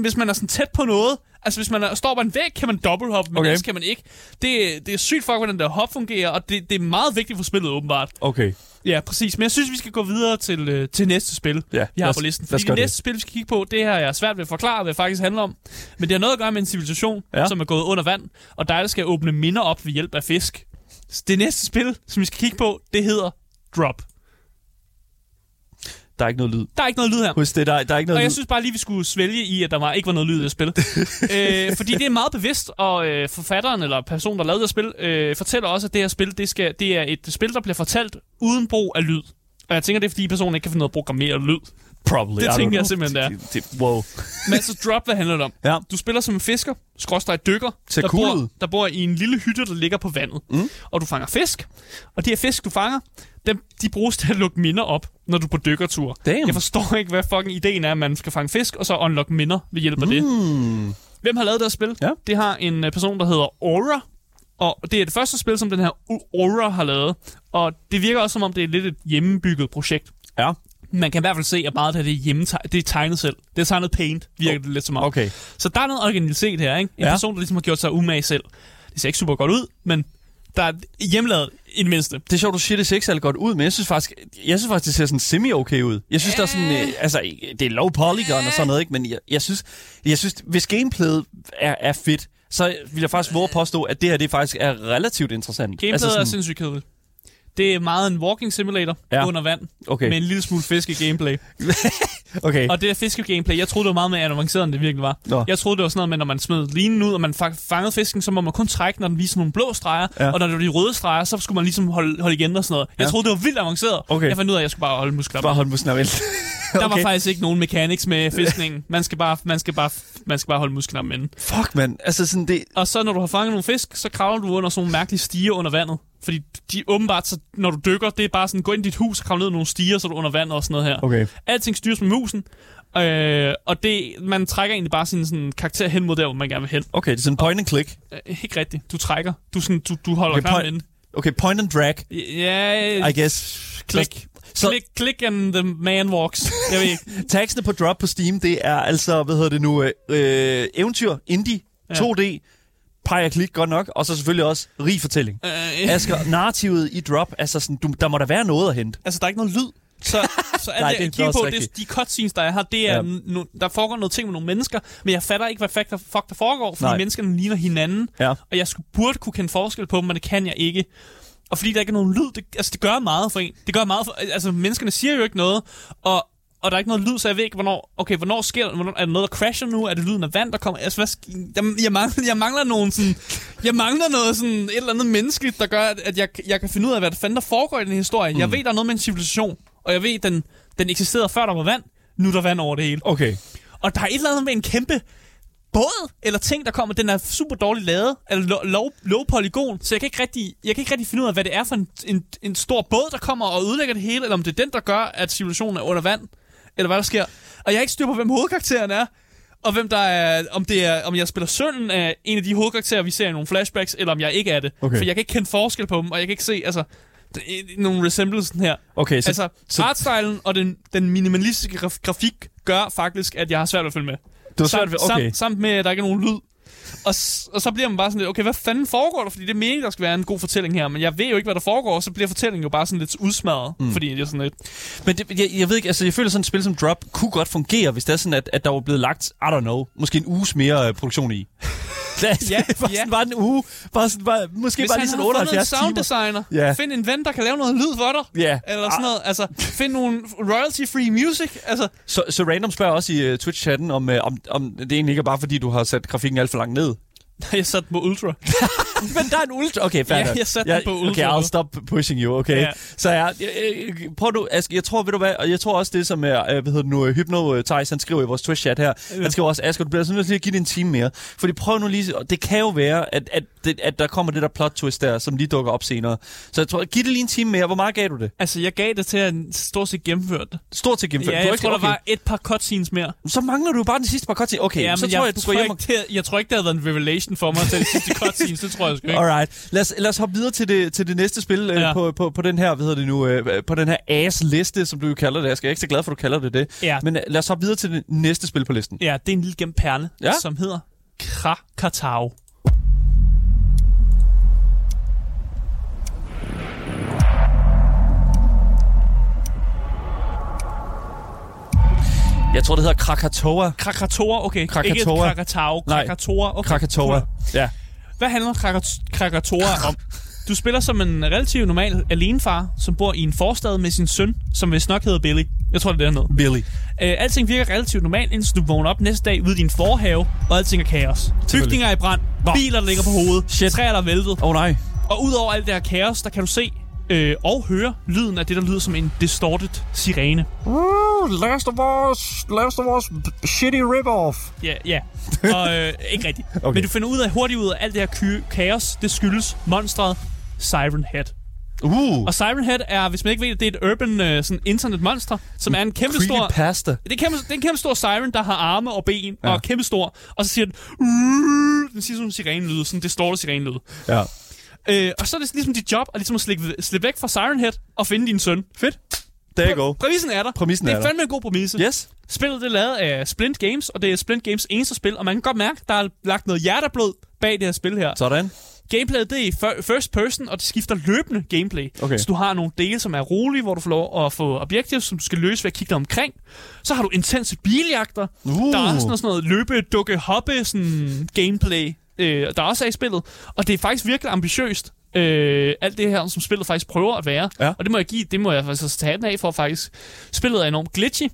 hvis man er sådan tæt på noget. Altså, hvis man er, står på en væg, kan man dobbelthoppe, men Okay. ellers kan man ikke. Det, det er sygt for, hvordan der hop fungerer, og det, det er meget vigtigt for spillet, åbenbart. Okay. Ja, præcis. Men jeg synes, vi skal gå videre til, øh, til næste spil, Ja, vi har på listen. Fordi det det. næste spil, vi skal kigge på, det her er svært ved at forklare, hvad det faktisk handler om. Men det har noget at gøre med en civilisation, Ja. som er gået under vand, og der skal åbne minder op ved hjælp af fisk. Det næste spil, som vi skal kigge på, det hedder Drop. Der er ikke noget lyd. Der er ikke noget lyd her. Husk det, der, der er ikke noget Og jeg lyd. synes bare lige, vi skulle svælge i, at der var, ikke var noget lyd i det spil. *laughs* øh, fordi det er meget bevidst, og øh, forfatteren eller personen, der lavede det spil, øh, fortæller også, at det her spil, det, skal, det er et spil, der bliver fortalt uden brug af lyd. Og jeg tænker, det er, fordi personen ikke kan finde noget at programmere lyd. Probably. Det tænker jeg simpelthen, det er. Det, det, wow. *laughs* Altså, Drop, hvad handler det om? Ja. Du spiller som en fisker, skråstrej dykker, der, cool bor, der bor i en lille hytte, der ligger på vandet. Mm. Og du fanger fisk, og de her fisk, du fanger, dem, de bruges til at lukke minder op, når du er på dykkertur. Damn. Jeg forstår ikke, hvad fucking ideen er, at man skal fange fisk, og så unlock minder ved hjælp af det. Hmm. Hvem har lavet det her spil? Ja. Det har en øh, person, der hedder Aura. Og det er det første spil, som den her Aura har lavet. Og det virker også, som om det er lidt et hjemmebygget projekt. Ja. Man kan i hvert fald se, at meget af det er, hjemme det er tegnet selv. Det er tegnet paint, virker det lidt som om. Okay. Så der er noget originalitet her, ikke? En Ja. person, der ligesom har gjort sig umage selv. Det ser ikke super godt ud, men der er hjemmelavet i det mindste. Det er sjovt, du siger, det ser ikke særlig godt ud, men jeg synes faktisk, jeg synes faktisk det ser sådan semi-okay ud. Jeg synes, der er sådan, øh, altså, det er low polygon og sådan noget, ikke? Men jeg, jeg, synes, jeg synes, hvis gameplayet er, er fedt, så vil jeg faktisk våge påstå, at det her det faktisk er relativt interessant. Gameplayet altså er sindssygt kedeligt. Det er meget en walking simulator Ja. under vand, Okay. med en lille smule fiske-gameplay. *laughs* okay. Og det er fiske-gameplay, jeg troede, det var meget mere avanceret, end det virkelig var. Nå. Jeg troede, det var sådan noget med, når man smed linen ud, og man fa- fangede fisken, så må man kun trække, når den viser nogle blå streger. Ja. Og når det var de røde streger, så skulle man ligesom holde, holde igen og sådan noget. Jeg Ja. troede, det var vildt avanceret. Okay. Jeg fandt ud af, at jeg skulle bare holde muskler. Bare hold musklerne vel. Der var faktisk ikke nogen mechanics med fiskningen. Man skal bare, man skal bare, man skal bare holde musklerne enden. Fuck, mand. Altså sådan det... Og så når du har fanget nogle fisk, så kravler du under sådan nogle mærkelige stiger under vandet. Fordi de åbenbart, så, når du dykker, det er bare sådan, gå ind i dit hus og kravle ned nogle stiger, så er du under vandet og sådan noget her. Okay. Alting styres med musen. Øh, og det, man trækker egentlig bare sin sådan, karakter hen mod der, hvor man gerne vil hen. Okay, det er sådan point and click. Øh, ikke rigtigt. Du trækker. Du, sådan, du, du holder Okay, okay, med den. Okay, point and drag, Ja, I guess. klik. Så- Klik, klik and the man walks. Jeg ved ikke. *laughs* Tagsene på drop på Steam, det er altså, hvad hedder det nu, øh, øh, eventyr, indie, Ja. 2D, pege og klik godt nok, og så selvfølgelig også rig fortælling. Øh, Asger, narrativet i drop, altså sådan, du, der må der være noget at hente. Altså, der er ikke noget lyd. Så, *laughs* så alt Nej, det, er jeg kigger på, rigtigt. det, de cutscenes, der er her, det er, Ja. no, der foregår noget ting med nogle mennesker, men jeg fatter ikke, hvad fuck der, fuck der foregår, fordi. Nej. menneskerne ligner hinanden, Ja. og jeg skulle, burde kunne kende forskel på dem, men det kan jeg ikke. Og fordi der ikke er nogen lyd, det, altså det gør meget for en. Det gør meget for, altså menneskerne siger jo ikke noget, og, og der er ikke noget lyd, så jeg ved ikke, hvornår, okay, hvornår sker der, hvornår, er der noget, der crasher nu? Er det lyden af vand, der kommer? Altså, hvad, jeg, jeg, mangler, jeg mangler nogen sådan, jeg mangler noget sådan, et eller andet menneskeligt, der gør, at, at jeg, jeg kan finde ud af, hvad der fanden der foregår i den historie. Mm. Jeg ved, der er noget med en civilisation, og jeg ved, den, den eksisterede før der var vand, nu er der vand over det hele. Okay. Og der er et eller andet med en kæmpe båd eller ting, der kommer. Den er super dårligt lavet, eller low, low, low polygon, så jeg kan, ikke rigtig, jeg kan ikke rigtig finde ud af, hvad det er for en, en, en stor båd, der kommer og ødelægger det hele, eller om det er den, der gør, at civilisationen er under vand, eller hvad der sker. Og jeg har ikke styr på, hvem hovedkarakteren er, og hvem der er, om, det er, om jeg spiller sønnen af en af de hovedkarakterer, vi ser i nogle flashbacks, eller om jeg ikke er det. Okay. For jeg kan ikke kende forskel på dem, og jeg kan ikke se, altså, er nogle resemblance her. Okay, så, altså, så artstylen og den, den minimalistiske graf- grafik gør faktisk, at jeg har svært ved at følge med. Du har svært Samt, okay. samt, samt med, at der ikke er nogen lyd. Og, og så bliver man bare sådan lidt, okay, hvad fanden foregår der? Fordi det er meningen, der skal være en god fortælling her, men jeg ved jo ikke, hvad der foregår, og så bliver fortællingen jo bare sådan lidt udsmadret, mm. fordi det er sådan lidt... Men det, jeg, jeg ved ikke, altså jeg føler sådan et spil som Drop kunne godt fungere, hvis det er sådan, at, at der var blevet lagt, I don't know, måske en uges mere øh, produktion i. ja, Ja, *laughs* bare, ja. sådan, bare en uge, bare, sådan, bare, måske Hvis bare lige sådan havde fundet en 78 timer. sounddesigner, Ja. find en ven, der kan lave noget lyd for dig, Ja. eller sådan noget, altså, find nogle royalty-free music, altså, Så, så Random spørger også i uh, Twitch-chatten, om, uh, om, om det egentlig ikke er bare fordi, du har sat grafikken alt for langt ned. *laughs* jeg satte på ultra. *laughs* Men der er en ultra... Okay, fair Ja, jeg satte den på ultra Okay, I'll nu. stop pushing you, okay? Ja. Så jeg, jeg, jeg, prøv du, Aske, jeg tror, ved du hvad, og jeg tror også det, som er, øh, hvad hedder det nu, Hypno øh, Thijs, han skriver i vores Twitch-chat her, ja. han skriver også, Asger, du bliver sådan nødt til at give det en time mere. Fordi prøv nu lige, det kan jo være, at, at, det, at der kommer det der plot twist der, som lige dukker op senere. Så jeg tror, giv det lige en time mere. Hvor meget gav du det? Altså, jeg gav det til at stort set gennemføre det. Stort til gennemført. Ja, jeg ikke- tror, der var et par cutscenes mere. Så mangler du bare den sidste par cutscenes. Okay, ja, så men tror jeg, du går tror hjem og... jeg tror ikke, det havde været en revelation for mig til sidste cutscenes. Det tror jeg sgu ikke. Alright. Lad os, lad os hoppe videre til det, til det næste spil øh, Ja. på, på, på den her, hvad hedder det nu, øh, på den her ass-liste, som du jo kalder det. Jeg er ikke så glad for, at du kalder det det. Ja. Men øh, lad os hoppe videre til det næste spil på listen. Ja, det er en lille gennem perle, ja. som hedder Krakatau. Jeg tror, det hedder Krakatoa. Krakatoa, okay. Ikke Krakatoa. Krakatau. Nej. Krakatoa. Okay. Krakatoa. Ja. Hvad handler Krakat- Krakatoa om? Du spiller som en relativt normal alenefar, som bor i en forstad med sin søn, som vist nok hedder Billy. Jeg tror, det er dernede. Billy. Øh, alting virker relativt normalt, indtil du vågner op næste dag ude i din forhave, og alting er kaos. Bygninger er i brand, Nå. biler, der ligger på hovedet, Shit. træer, der er væltet. Åh oh, nej. Og udover alt det her kaos, der kan du se øh, og høre lyden af det, der lyder som en distorted sirene. Last of Us. Last of Us. Shitty rip-off. Ja, ja. Og øh, *laughs* ikke rigtigt. Okay. Men du finder ud af hurtigt ud af alt det her kaos, det skyldes monstret Siren Head. Uh. Og Siren Head er, hvis man ikke ved det, det er et urban øh, sådan internetmonster, som er en kæmpe stor... Creepypasta. Det er, kæmpe, det er en kæmpe stor siren, der har arme og ben, Ja. og er kæmpe stor. Og så siger den... "Uh", Den siger sådan en sirenelyd, sådan det står sirenelyd. Ja. Øh, og så er det ligesom dit job at, ligesom at slippe, slippe væk fra Siren Head og finde din søn. Fedt. There you go. Præmissen er der. Præmissen det er er der. fandme en god præmisse. Yes. Spillet det er lavet af Splint Games, og det er Splint Games eneste spil, og man kan godt mærke, der er lagt noget hjerteblod bag det her spil her. Sådan. Gameplayet det er first person, og det skifter løbende gameplay. Okay. Så du har nogle dele, som er rolige, hvor du får lov at få objektiver, som du skal løse ved at kigge dig omkring. Så har du intense biljagter. Uh. Der er også sådan noget, sådan noget løbe, dukke, hoppe sådan gameplay, øh, der også er i spillet. Og det er faktisk virkelig ambitiøst. Øh, alt det her, som spillet faktisk prøver at være. Ja. Og det må jeg give, det må jeg faktisk tage den af for faktisk. Spillet er enormt glitchy.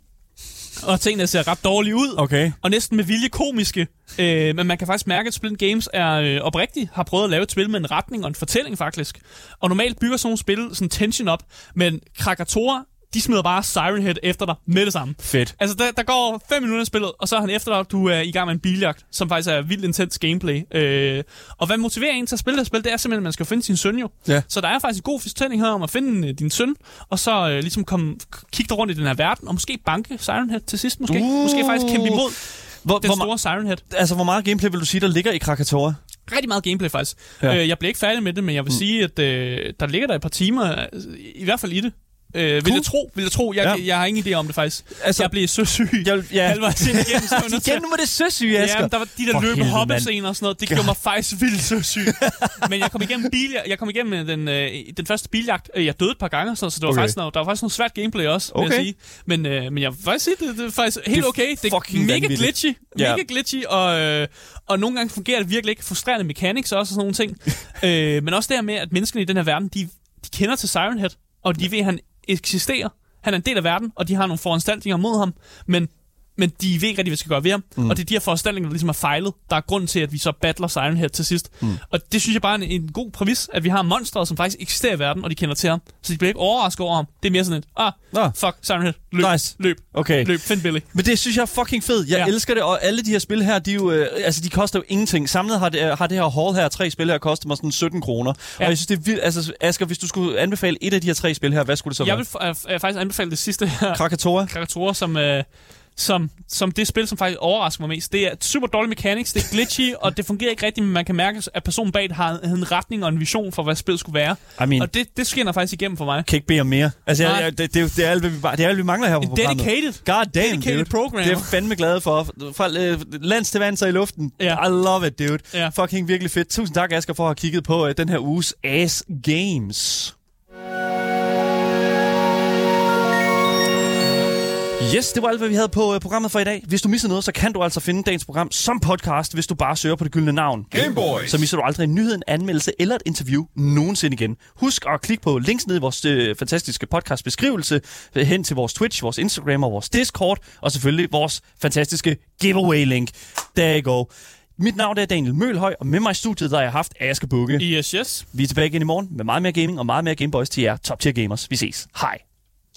Og tingene ser ret dårlige ud Okay. og næsten med vilje komiske. Øh, men man kan faktisk mærke, at Splint Games er øh, oprigtigt, har prøvet at lave et spil med en retning og en fortælling faktisk. Og normalt bygger sådan nogle spil sådan tension op, men Krakatoa, de smider bare Siren Head efter dig med det samme. Fedt. Altså, der, der går 5 minutter i spillet, og så er han efter dig, du er i gang med en biljagt, som faktisk er vildt intens gameplay. Øh, og hvad motiverer en til at spille det spil, det er simpelthen, at man skal finde sin søn jo. Ja. Så der er faktisk en god fortælling her om at finde øh, din søn, og så øh, ligesom komme, kigge dig rundt i den her verden, og måske banke Siren Head til sidst måske. Uh. Måske faktisk kæmpe imod Hvor, den hvor, store Siren Head. altså, hvor meget gameplay vil du sige, der ligger i Krakatoa? Rigtig meget gameplay faktisk. Ja. Ja. Øh, jeg blev ikke færdig med det, men jeg vil mm. sige, at øh, der ligger der et par timer, øh, i hvert fald i det. Øh, vil Cool. jeg tro, vil jeg tro. Jeg, Ja. ja. jeg har ingen idé om det faktisk. Altså- Altså, jeg blev så syg. Jeg vil- ja. Halvvejs ind igennem, så jeg til Igen, nu var det søsyge, Asger. Ja, der var de For der løbe hoppe mand. scener og sådan noget. Det gjorde mig faktisk vildt så syg. *laughs* men jeg kom igennem bil, jeg kom igennem den, øh, den første biljagt. Øh, Jeg døde et par gange, så, så det var Okay. faktisk noget, der var faktisk noget svært gameplay også, vil Okay. jeg sige. Men, øh, men jeg vil faktisk sige, det, det er faktisk helt Det er okay. Det er mega vanvittigt. glitchy. Mega glitchy, og, øh, og nogle gange fungerer det virkelig ikke. Frustrerende mechanics også og sådan nogle ting. *laughs* øh, men også det her med, at menneskene i den her verden, de, de kender til Siren Head, og de ved, at han eksisterer. Han er en del af verden, og de har nogle foranstaltninger mod ham, men men de ved ikke rigtig, hvad vi skal gøre ved ham. Mm. Og det er de her foranstaltninger, der ligesom er fejlet, der er grunden til, at vi så battler Siren Head til sidst. Mm. Og det synes jeg bare er en, en god præmis, at vi har monstre, som faktisk eksisterer i verden, og de kender til ham. Så de bliver ikke overrasket over ham. Det er mere sådan et, ah, Nå. fuck, Siren Head, løb, Nice. løb, Okay. løb, find Billy. Men det synes jeg er fucking fedt. Jeg ja. Elsker det, og alle de her spil her, de, er jo, øh, altså, de koster jo ingenting. Samlet har det, øh, har det her haul her, tre spil her, kostet mig sådan 17 kroner. Ja. Og jeg synes, det er vildt. Altså, Asger, hvis du skulle anbefale et af de her tre spil her, hvad skulle det så Jeg være? vil f- øh, faktisk anbefale det sidste her, Krakatoa? Krakatoa, som, øh, som, som det spil, som faktisk overrasker mig mest. Det er super dårlig mechanics, det er glitchy, og det fungerer ikke rigtigt, men man kan mærke, at personen bag det har en retning og en vision for, hvad spillet skulle være. I mean, Og det, det skinner faktisk igennem for mig. kan ikke bede om mere. Altså, jeg, jeg, det, det, er det, er alt, vi, det er alt, vi mangler her på programmet. dedicated. God damn, dedicated dude. program. Det er fandme glad for. Fra øh, lands til vands og i luften. Ja. I love it, dude. Ja. Fucking virkelig fedt. Tusind tak, Asger, for at have kigget på øh, den her uges Ass Games. Yes, det var alt, hvad vi havde på øh, programmet for i dag. Hvis du misser noget, så kan du altså finde dagens program som podcast, hvis du bare søger på det gyldne navn. Gameboys. Så misser du aldrig en nyhed, en anmeldelse eller et interview nogensinde igen. Husk at klikke på links ned i vores øh, fantastiske podcast beskrivelse, øh, hen til vores Twitch, vores Instagram og vores Discord, og selvfølgelig vores fantastiske giveaway-link. There you go. Mit navn er Daniel Mølhøj, og med mig i studiet der har jeg haft Aske Bukke. Yes, yes. Vi er tilbage igen i morgen med meget mere gaming og meget mere Gameboys til jer top tier gamers. Vi ses. Hej.